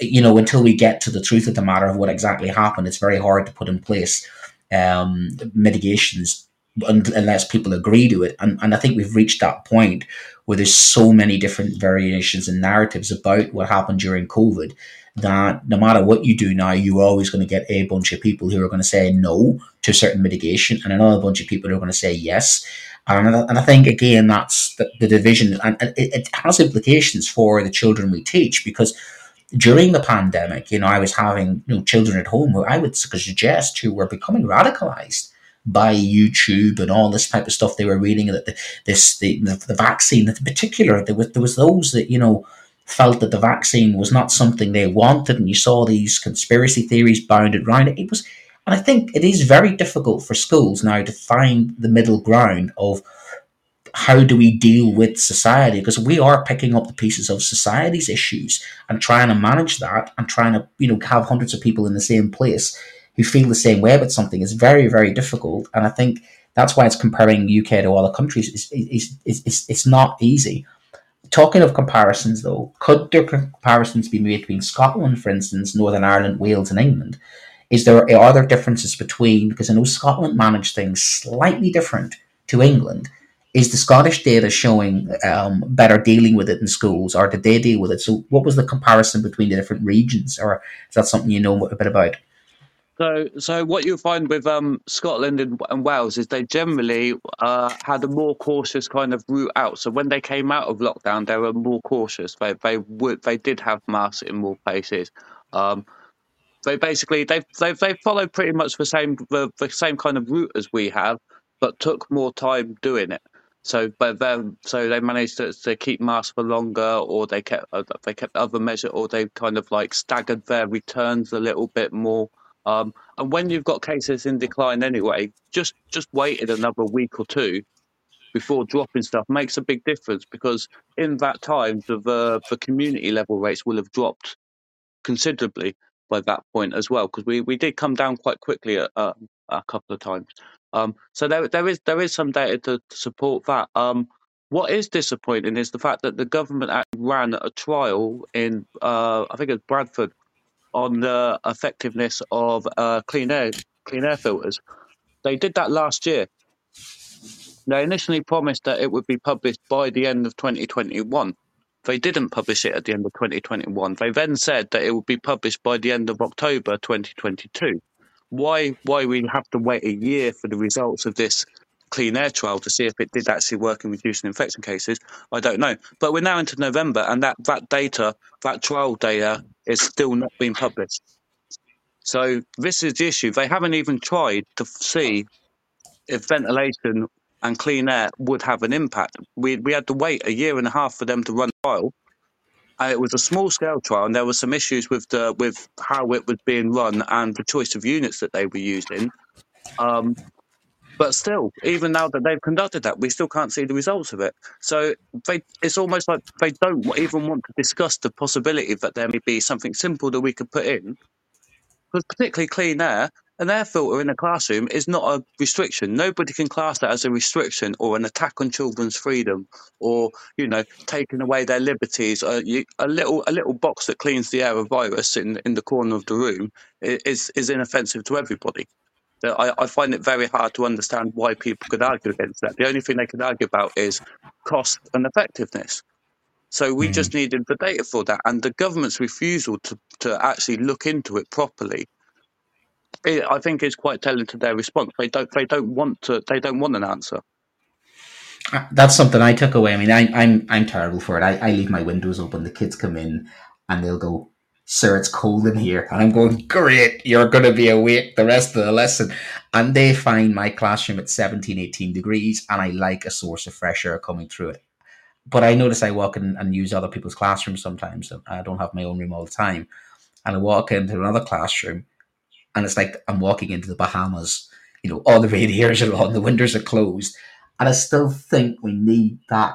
you know, until we get to the truth of the matter of what exactly happened, it's very hard to put in place um, mitigations unless people agree to it. And, and I think we've reached that point where there's so many different variations and narratives about what happened during COVID that no matter what you do now, you're always going to get a bunch of people who are going to say no to certain mitigation and another bunch of people who are going to say yes. And, I think, again, that's the, the division. And it, it has implications for the children we teach because during the pandemic, you know, I was having you know children at home who I would suggest who were becoming radicalized by YouTube and all this type of stuff they were reading that the, this the, the, the vaccine in particular there was there was those that you know felt that the vaccine was not something they wanted and you saw these conspiracy theories bounded around it. It was and I think it is very difficult for schools now to find the middle ground of how do we deal with society? Because we are picking up the pieces of society's issues and trying to manage that and trying to, you know, have hundreds of people in the same place who feel the same way about something is very, very difficult. And I think that's why it's comparing UK to other countries. It's, it's, it's, it's not easy. Talking of comparisons, though, could there comparisons be made between Scotland, for instance, Northern Ireland, Wales, and England? Is there are there differences between because I know Scotland managed things slightly different to England, is the Scottish data showing um, better dealing with it in schools, or did they deal with it? So, what was the comparison between the different regions, or is that something you know a bit about? So, so what you find with um, Scotland and, and, Wales is they generally uh, had a more cautious kind of route out. So when they came out of lockdown, they were more cautious. They they would they did have masks in more places. Um, they basically they they they followed pretty much the same the, the same kind of route as we have, but took more time doing it. So, but then, so they managed to, to keep masks for longer, or they kept uh, they kept other measures, or they kind of like staggered their returns a little bit more. Um, and when you've got cases in decline anyway, just just waited another week or two before dropping stuff makes a big difference because in that time the the, the community level rates will have dropped considerably by that point as well because we, we did come down quite quickly a, a, a couple of times. Um, so there there is there is some data to, to support that. Um, what is disappointing is the fact that the government ran a trial in uh, I think it's Bradford on the effectiveness of uh, clean air clean air filters. They did that last year. They initially promised that it would be published by the end of 2021. They didn't publish it at the end of 2021. They then said that it would be published by the end of October 2022 why why we have to wait a year for the results of this clean air trial to see if it did actually work in reducing infection cases, I don't know. But we're now into November, and that that data, that trial data, is still not being published. So this is the issue. They haven't even tried to see if ventilation and clean air would have an impact. We we had to wait a year and a half for them to run the trial, uh, it was a small scale trial, and there were some issues with the with how it was being run and the choice of units that they were using. Um, but still, even now that they've conducted that, we still can't see the results of it. So they, it's almost like they don't even want to discuss the possibility that there may be something simple that we could put in because particularly clean air, an air filter in a classroom is not a restriction. Nobody can class that as a restriction or an attack on children's freedom or, you know, taking away their liberties. Uh, you, a little a little box that cleans the air of virus in, in the corner of the room is, is inoffensive to everybody. I, I find it very hard to understand why people could argue against that. The only thing they can argue about is cost and effectiveness. So we mm. just needed the data for that, and the government's refusal to, to actually look into it properly it, I think it's quite telling to their response. They don't they don't want to they don't want an answer. Uh, that's something I took away. I mean, I, am I'm I'm terrible for it. I, I leave my windows open. The kids come in and they'll go, "Sir, it's cold in here," and I'm going, "Great, you're going to be awake the rest of the lesson." And they find my classroom at 17, 18 degrees, and I like a source of fresh air coming through it. But I notice I walk in and use other people's classrooms sometimes. I don't have my own room all the time, and I walk into another classroom and it's like I'm walking into the Bahamas. You know, all the radiators are on, the windows are closed, and I still think we need that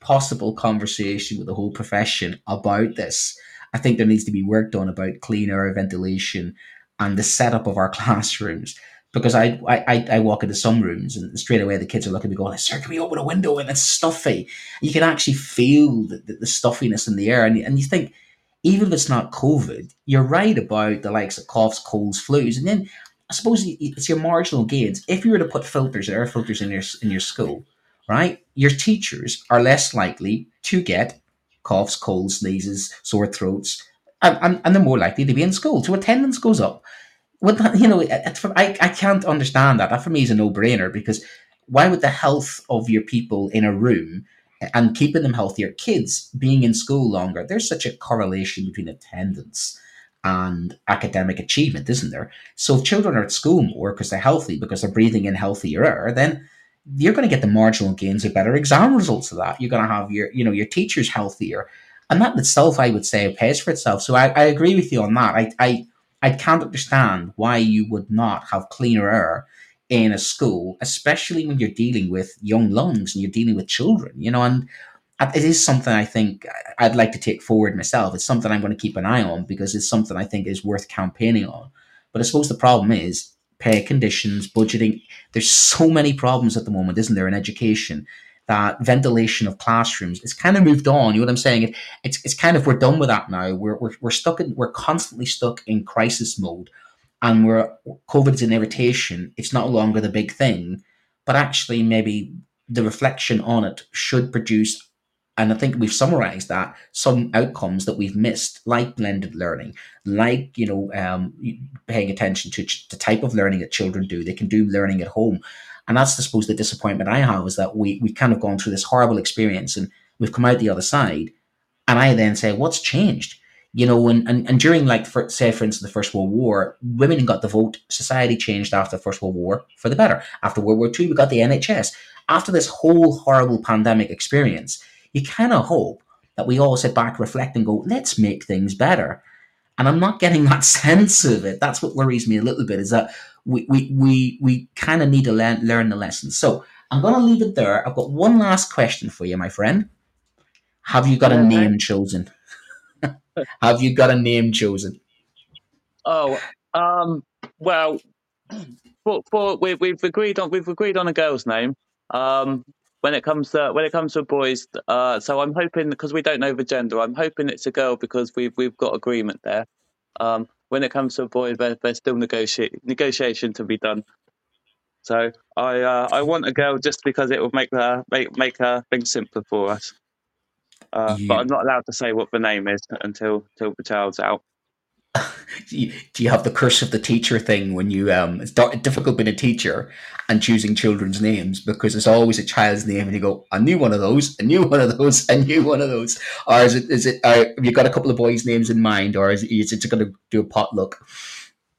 possible conversation with the whole profession about this. I think there needs to be work done about clean air ventilation and the setup of our classrooms. Because I, I I walk into some rooms and straight away the kids are looking at me going, "Sir, can we open a window?" And it's stuffy. You can actually feel the, the, the stuffiness in the air, and, and you think even if it's not COVID, you're right about the likes of coughs, colds, flus, and then I suppose it's your marginal gains. If you were to put filters, air filters in your in your school, right, your teachers are less likely to get coughs, colds, sneezes, sore throats, and, and, and they're more likely to be in school. So attendance goes up. With that, you know, I, I can't understand that. That for me is a no brainer because why would the health of your people in a room and keeping them healthier. Kids being in school longer, there's such a correlation between attendance and academic achievement, isn't there? So if children are at school more because they're healthy, because they're breathing in healthier air, then you're going to get the marginal gains of better exam results of that. You're going to have your, you know, your teachers healthier. And that in itself, I would say, pays for itself. So I, I agree with you on that. I, I, I can't understand why you would not have cleaner air in a school, especially when you're dealing with young lungs and you're dealing with children, you know, and it is something I think I'd like to take forward myself. It's something I'm going to keep an eye on because it's something I think is worth campaigning on. But I suppose the problem is pay conditions, budgeting. There's so many problems at the moment, isn't there, in education? That ventilation of classrooms it's kind of moved on. You know what I'm saying? It, it's it's kind of we're done with that now. We're, we're we're stuck in we're constantly stuck in crisis mode and COVID is an irritation, it's no longer the big thing, but actually maybe the reflection on it should produce, and I think we've summarized that some outcomes that we've missed, like blended learning, like you know um, paying attention to the type of learning that children do. They can do learning at home, and that's I suppose the disappointment I have is that we we kind of gone through this horrible experience and we've come out the other side, and I then say, what's changed? You know, and, and, and during like, for, say, for instance, the First World War, women got the vote. Society changed after the First World War for the better. After World War II, we got the NHS. After this whole horrible pandemic experience, you kind of hope that we all sit back, reflect, and go, let's make things better. And I'm not getting that sense of it. That's what worries me a little bit. Is that we we we, we kind of need to learn learn the lessons. So I'm going to leave it there. I've got one last question for you, my friend. Have you got a name chosen? Have you got a name chosen? Oh, um, well, for, for we, we've agreed on we've agreed on a girl's name. Um, when it comes to when it comes to boys, uh, so I'm hoping because we don't know the gender, I'm hoping it's a girl because we've we've got agreement there. Um, when it comes to boys, there, there's still negotiate negotiation to be done. So I uh, I want a girl just because it will make her make make her things simpler for us. Uh, you... But I'm not allowed to say what the name is until until the child's out. do, you, do you have the curse of the teacher thing when you um it's difficult being a teacher and choosing children's names because there's always a child's name and you go I knew one of those I knew one of those I knew one of those or is it is it uh, have you got a couple of boys names in mind or is it, is it going to do a potluck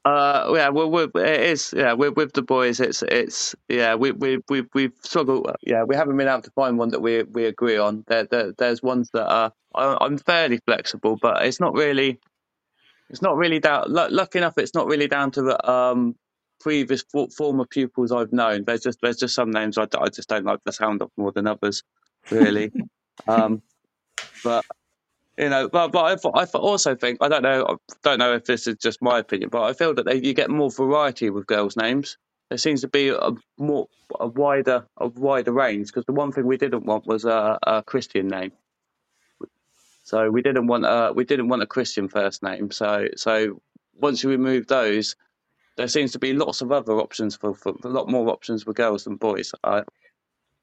uh, yeah, well, we it is. Yeah, with, with the boys, it's it's yeah, we we we we've struggled. Yeah, we haven't been able to find one that we we agree on. There, there there's ones that are. I'm fairly flexible, but it's not really. It's not really down. Lucky enough, it's not really down to the um, previous former pupils I've known. There's just there's just some names I, I just don't like the sound of more than others, really. um, but You know, but but I, I also think I don't know I don't know if this is just my opinion, but I feel that they, you get more variety with girls' names. There seems to be a more a wider a wider range because the one thing we didn't want was a, a Christian name. So we didn't want a we didn't want a Christian first name. So so once you remove those, there seems to be lots of other options for, for a lot more options for girls than boys. I,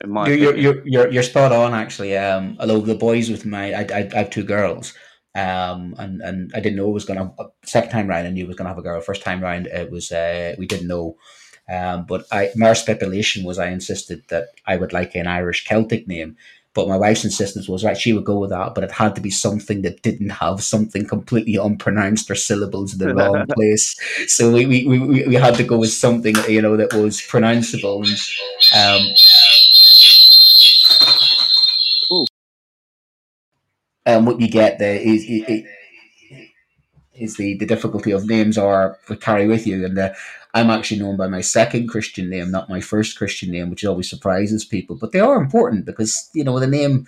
in my you're, you're, you're, you're, spot on actually. Um, although the boys with my, I, I, I have two girls. Um, and, and I didn't know it was gonna second time round. I knew it was gonna have a girl. First time round, it was uh, we didn't know. Um, but I, my speculation was I insisted that I would like an Irish Celtic name, but my wife's insistence was right, she would go with that, but it had to be something that didn't have something completely unpronounced or syllables in the wrong place. So we, we, we, we had to go with something, you know, that was pronounceable. And, um, and what you get there is, is, the, the difficulty of names are carry with you. And the, I'm actually known by my second Christian name, not my first Christian name, which always surprises people. But they are important because you know the name,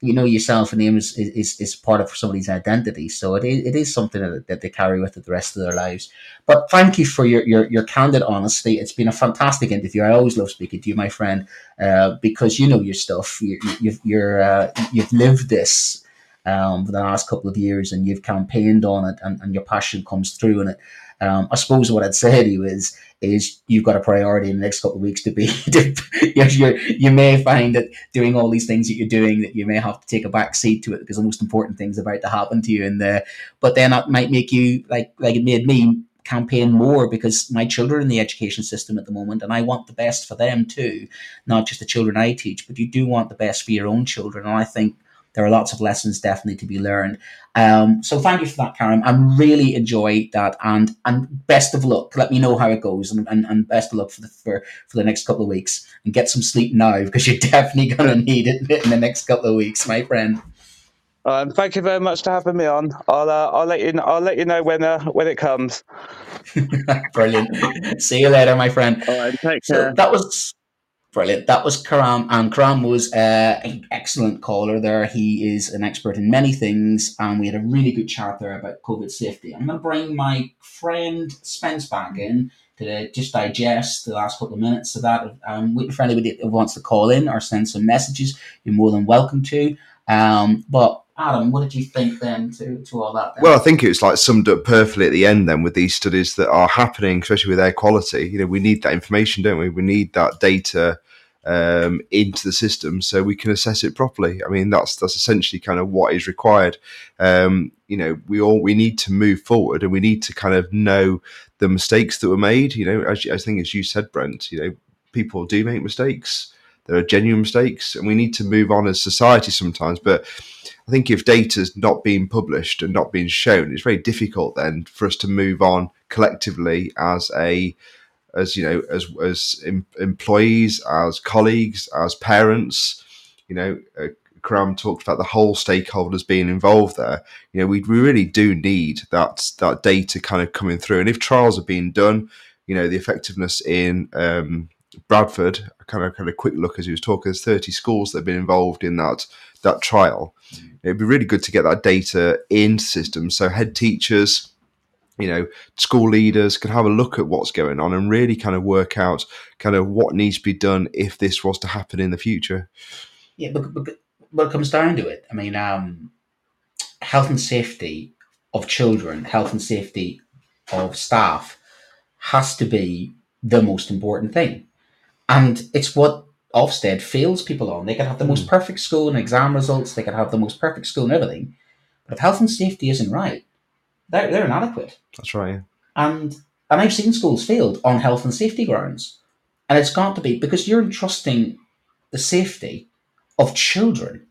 you know yourself, a name is is, is part of somebody's identity. So it is, it is something that, that they carry with it the rest of their lives. But thank you for your your, your candid honesty. It's been a fantastic interview. I always love speaking to you, my friend, uh, because you know your stuff. You, you've you're uh, you've lived this. Um, for the last couple of years, and you've campaigned on it, and, and your passion comes through in it. Um, I suppose what I'd say to you is is you've got a priority in the next couple of weeks to be to, you you may find that doing all these things that you're doing that you may have to take a back seat to it because the most important thing's about to happen to you and the but then that might make you like like it made me campaign more because my children in the education system at the moment and I want the best for them too not just the children I teach but you do want the best for your own children and I think there are lots of lessons definitely to be learned. Um, so thank you for that, Karam. I really enjoy that, and and best of luck. Let me know how it goes, and, and, and best of luck for the for, for the next couple of weeks. And get some sleep now because you're definitely going to need it in the next couple of weeks, my friend. Um, thank you very much for having me on. I'll uh, I'll let you know, I'll let you know when uh, when it comes. Brilliant. See you later, my friend. All right, take so. That was Brilliant. That was Karam, and Karam was uh, an excellent caller there. He is an expert in many things, and we had a really good chat there about COVID safety. I'm going to bring my friend Spence back in to just digest the last couple of minutes of that. Um, for anybody wants to call in or send some messages, you're more than welcome to. Um, but Adam, what did you think then to, to all that? Then? Well, I think it was like summed up perfectly at the end then with these studies that are happening, especially with air quality. You know, we need that information, don't we? We need that data um, into the system so we can assess it properly. I mean, that's that's essentially kind of what is required. Um, you know, we all we need to move forward and we need to kind of know the mistakes that were made. You know, as I think as you said, Brent, you know, people do make mistakes. There are genuine mistakes, and we need to move on as society sometimes. But I think if data's not being published and not being shown, it's very difficult then for us to move on collectively as a as you know as as em- employees, as colleagues, as parents. You know, uh, talked about the whole stakeholders being involved there. You know, we, we really do need that that data kind of coming through. And if trials are being done, you know, the effectiveness in um, Bradford, kind of kind of quick look as he was talking. There's 30 schools that have been involved in that that trial. It'd be really good to get that data in systems so head teachers, you know, school leaders can have a look at what's going on and really kind of work out kind of what needs to be done if this was to happen in the future. Yeah, but, but, it comes down to it. I mean, um, health and safety of children, health and safety of staff has to be the most important thing. And it's what Ofsted fails people on. They can have the most hmm. perfect school and exam results, they can have the most perfect school and everything. But if health and safety isn't right, they're, they're inadequate. That's right. And and I've seen schools failed on health and safety grounds. And it's got to be because you're entrusting the safety of children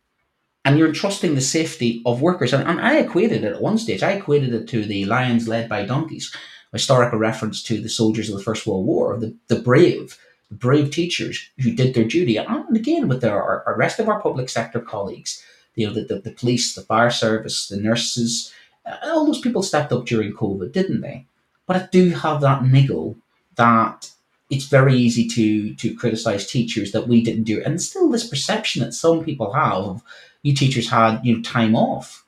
and you're entrusting the safety of workers. And, and I equated it at one stage, I equated it to the lions led by donkeys, a historical reference to the soldiers of the First World War, the, the brave, brave teachers who did their duty. And again, with our, our rest of our public sector colleagues, you know, the, the, the police, the fire service, the nurses, uh, all those people stepped up during COVID, didn't they? But I do have that niggle that it's very easy to to criticize teachers that we didn't do, it. and still this perception that some people have of you teachers had you know time off.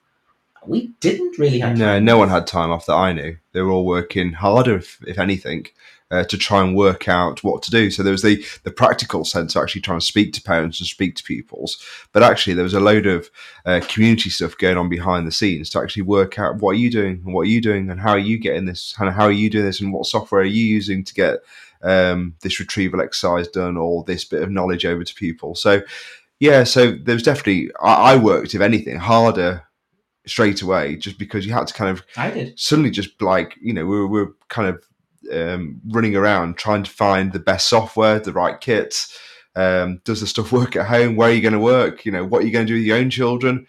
we didn't really have No, no one had time off that I knew. They were all working harder, if, if anything, uh, to try and work out what to do. So there was the the practical sense of actually trying to speak to parents and speak to pupils, but actually there was a load of uh, community stuff going on behind the scenes to actually work out what are you doing and what are you doing and how are you getting this and how are you doing this and what software are you using to get um, this retrieval exercise done or this bit of knowledge over to people. So yeah, so there was definitely I, I worked, if anything, harder straight away just because you had to kind of I did. suddenly just like you know we were, we were kind of um, running around trying to find the best software the right kits um, does the stuff work at home where are you going to work you know what are you going to do with your own children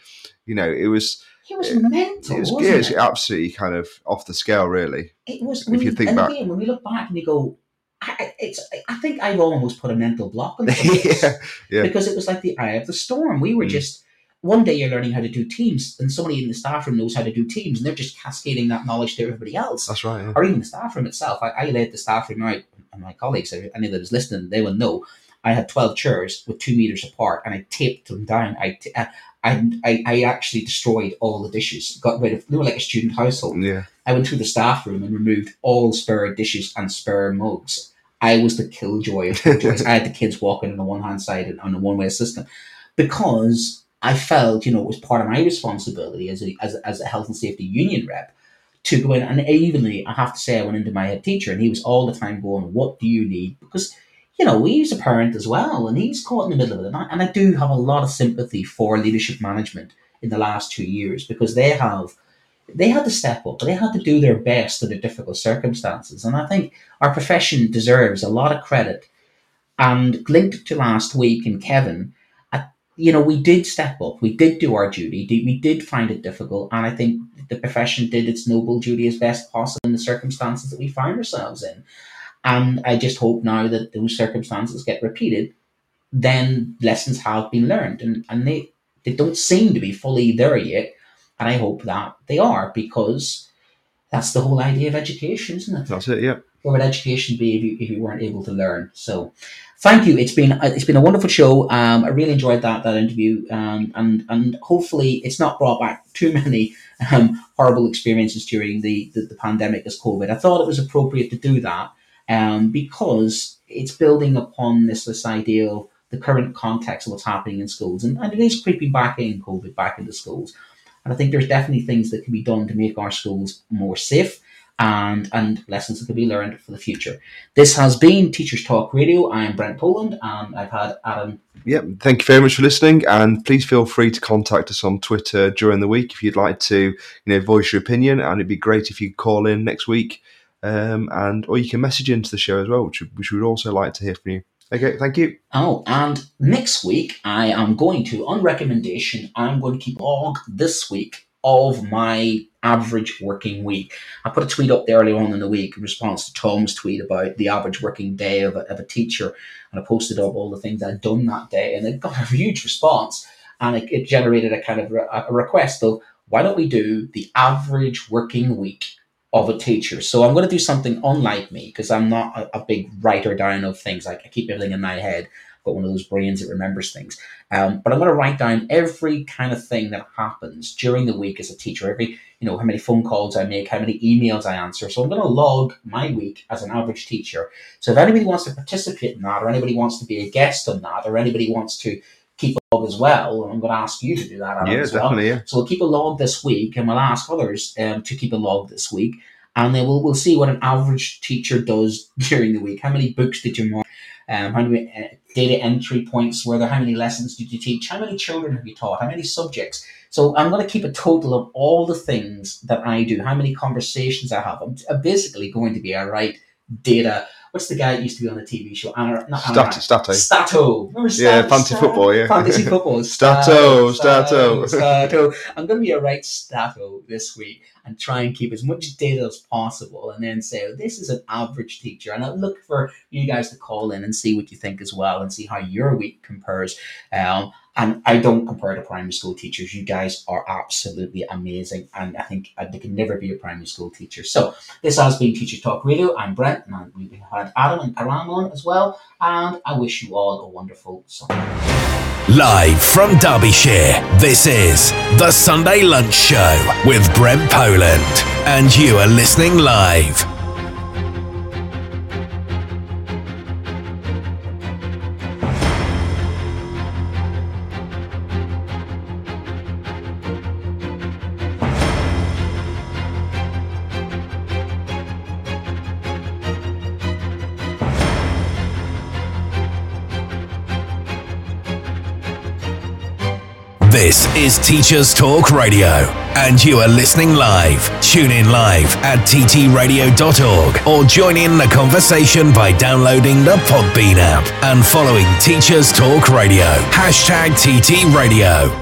you know it was It was mental, it was, yeah, it? absolutely kind of off the scale really It was. if you think back. again, when we look back and you go, I, I- it's. I think I've almost put a mental block on this yeah yeah. because it was like the eye of the storm. We were Mm. just. One day you're learning how to do teams, and somebody in the staff room knows how to do teams, and they're just cascading that knowledge to everybody else. that's right yeah. or even the staff room itself. I, I led the staff room out, and my colleagues, any that was listening, they will know. I had 12 chairs with two meters apart, and I taped them down. I, t- uh, I, I, I actually destroyed all the dishes, got rid of, they were like a student household. yeah I went through the staff room and removed all spare dishes and spare mugs. I was the killjoy of killjoys. I had the kids walking on the one hand side and on the one way system because I felt, you know, it was part of my responsibility as a, as as a health and safety union rep to go in. And evenly, I have to say, I went into my head teacher and he was all the time going, What do you need? Because, you know, he's a parent as well and he's caught in the middle of it. And I, and I do have a lot of sympathy for leadership management in the last two years because they have they had to step up. They had to do their best under difficult circumstances. And I think our profession deserves a lot of credit. And linked to last week and Kevan, you know, we did step up. We did do our duty. We did find it difficult. And I think the profession did its noble duty as best possible in the circumstances that we find ourselves in. And I just hope now that those circumstances get repeated, then lessons have been learned. And, and they, they don't seem to be fully there yet. And I hope that they are because that's the whole idea of education, isn't it? that's it yeah Where would education be if you, if you weren't able to learn? So, thank you. It's been it's been a wonderful show. Um, I really enjoyed that that interview, um, and and hopefully it's not brought back too many um, horrible experiences during the, the the pandemic as COVID. I thought it was appropriate to do that um, because it's building upon this this idea of the current context of what's happening in schools, and, and it is creeping back in COVID back into schools. And I think there's definitely things that can be done to make our schools more safe and and lessons that can be learned for the future. This has been Teachers Talk Radio. I am Brent Poland and I've had Adam. Yep. Thank you very much for listening, and please feel free to contact us on Twitter during the week if you'd like to, you know, voice your opinion. And it'd be great if you call in next week, um, and or you can message into the show as well, which, which we would also like to hear from you. Okay, thank you. Oh, and next week I am going to, on recommendation, I'm going to keep log this week of my average working week. I put a tweet up there earlier on in the week in response to Tom's tweet about the average working day of a, of a teacher, and I posted up all the things I'd done that day, and it got a huge response, and it, it generated a kind of re- a request of why don't we do the average working week of a teacher? So I'm going to do something unlike me because I'm not a, a big writer down of things. Like I keep everything in my head. Got one of those brains that remembers things. Um, but I'm going to write down every kind of thing that happens during the week as a teacher. Every, you know, how many phone calls I make, how many emails I answer. So I'm going to log my week as an average teacher. So if anybody wants to participate in that, or anybody wants to be a guest on that, or anybody wants to keep a log as well, I'm going to ask you to do that. Adam, Yeah, as well. definitely. Yeah. So we'll keep a log this week, and we'll ask others um, to keep a log this week, and then we'll we'll see what an average teacher does during the week. How many books did you mark? Um, how many uh, data entry points were there? How many lessons did you teach? How many children have you taught? How many subjects? So I'm going to keep a total of all the things that I do. How many conversations I have? I'm, basically going to be a right data. What's the guy that used to be on the TV show? Anar- not Statto. Statto. Statto. Remember Yeah, fantasy football, yeah. Fantasy football. Statto, Statto. Statto. I'm going to be a right Statto this week. and try and keep as much data as possible and then say, oh, this is an average teacher. And I'll look for you guys to call in and see what you think as well and see how your week compares. Um, and I don't compare to primary school teachers. You guys are absolutely amazing. And I think uh, they can never be a primary school teacher. So this has been Teacher Talk Radio. I'm Brent and we've had Adam and Karam on as well. And I wish you all a wonderful summer. Live from Derbyshire, this is The Sunday Lunch Show with Brent Poland. And you are listening live. Is Teachers Talk Radio, and you are listening live. Tune in live at ttradio.org or join in the conversation by downloading the Podbean app and following Teachers Talk Radio. Hashtag TT Radio.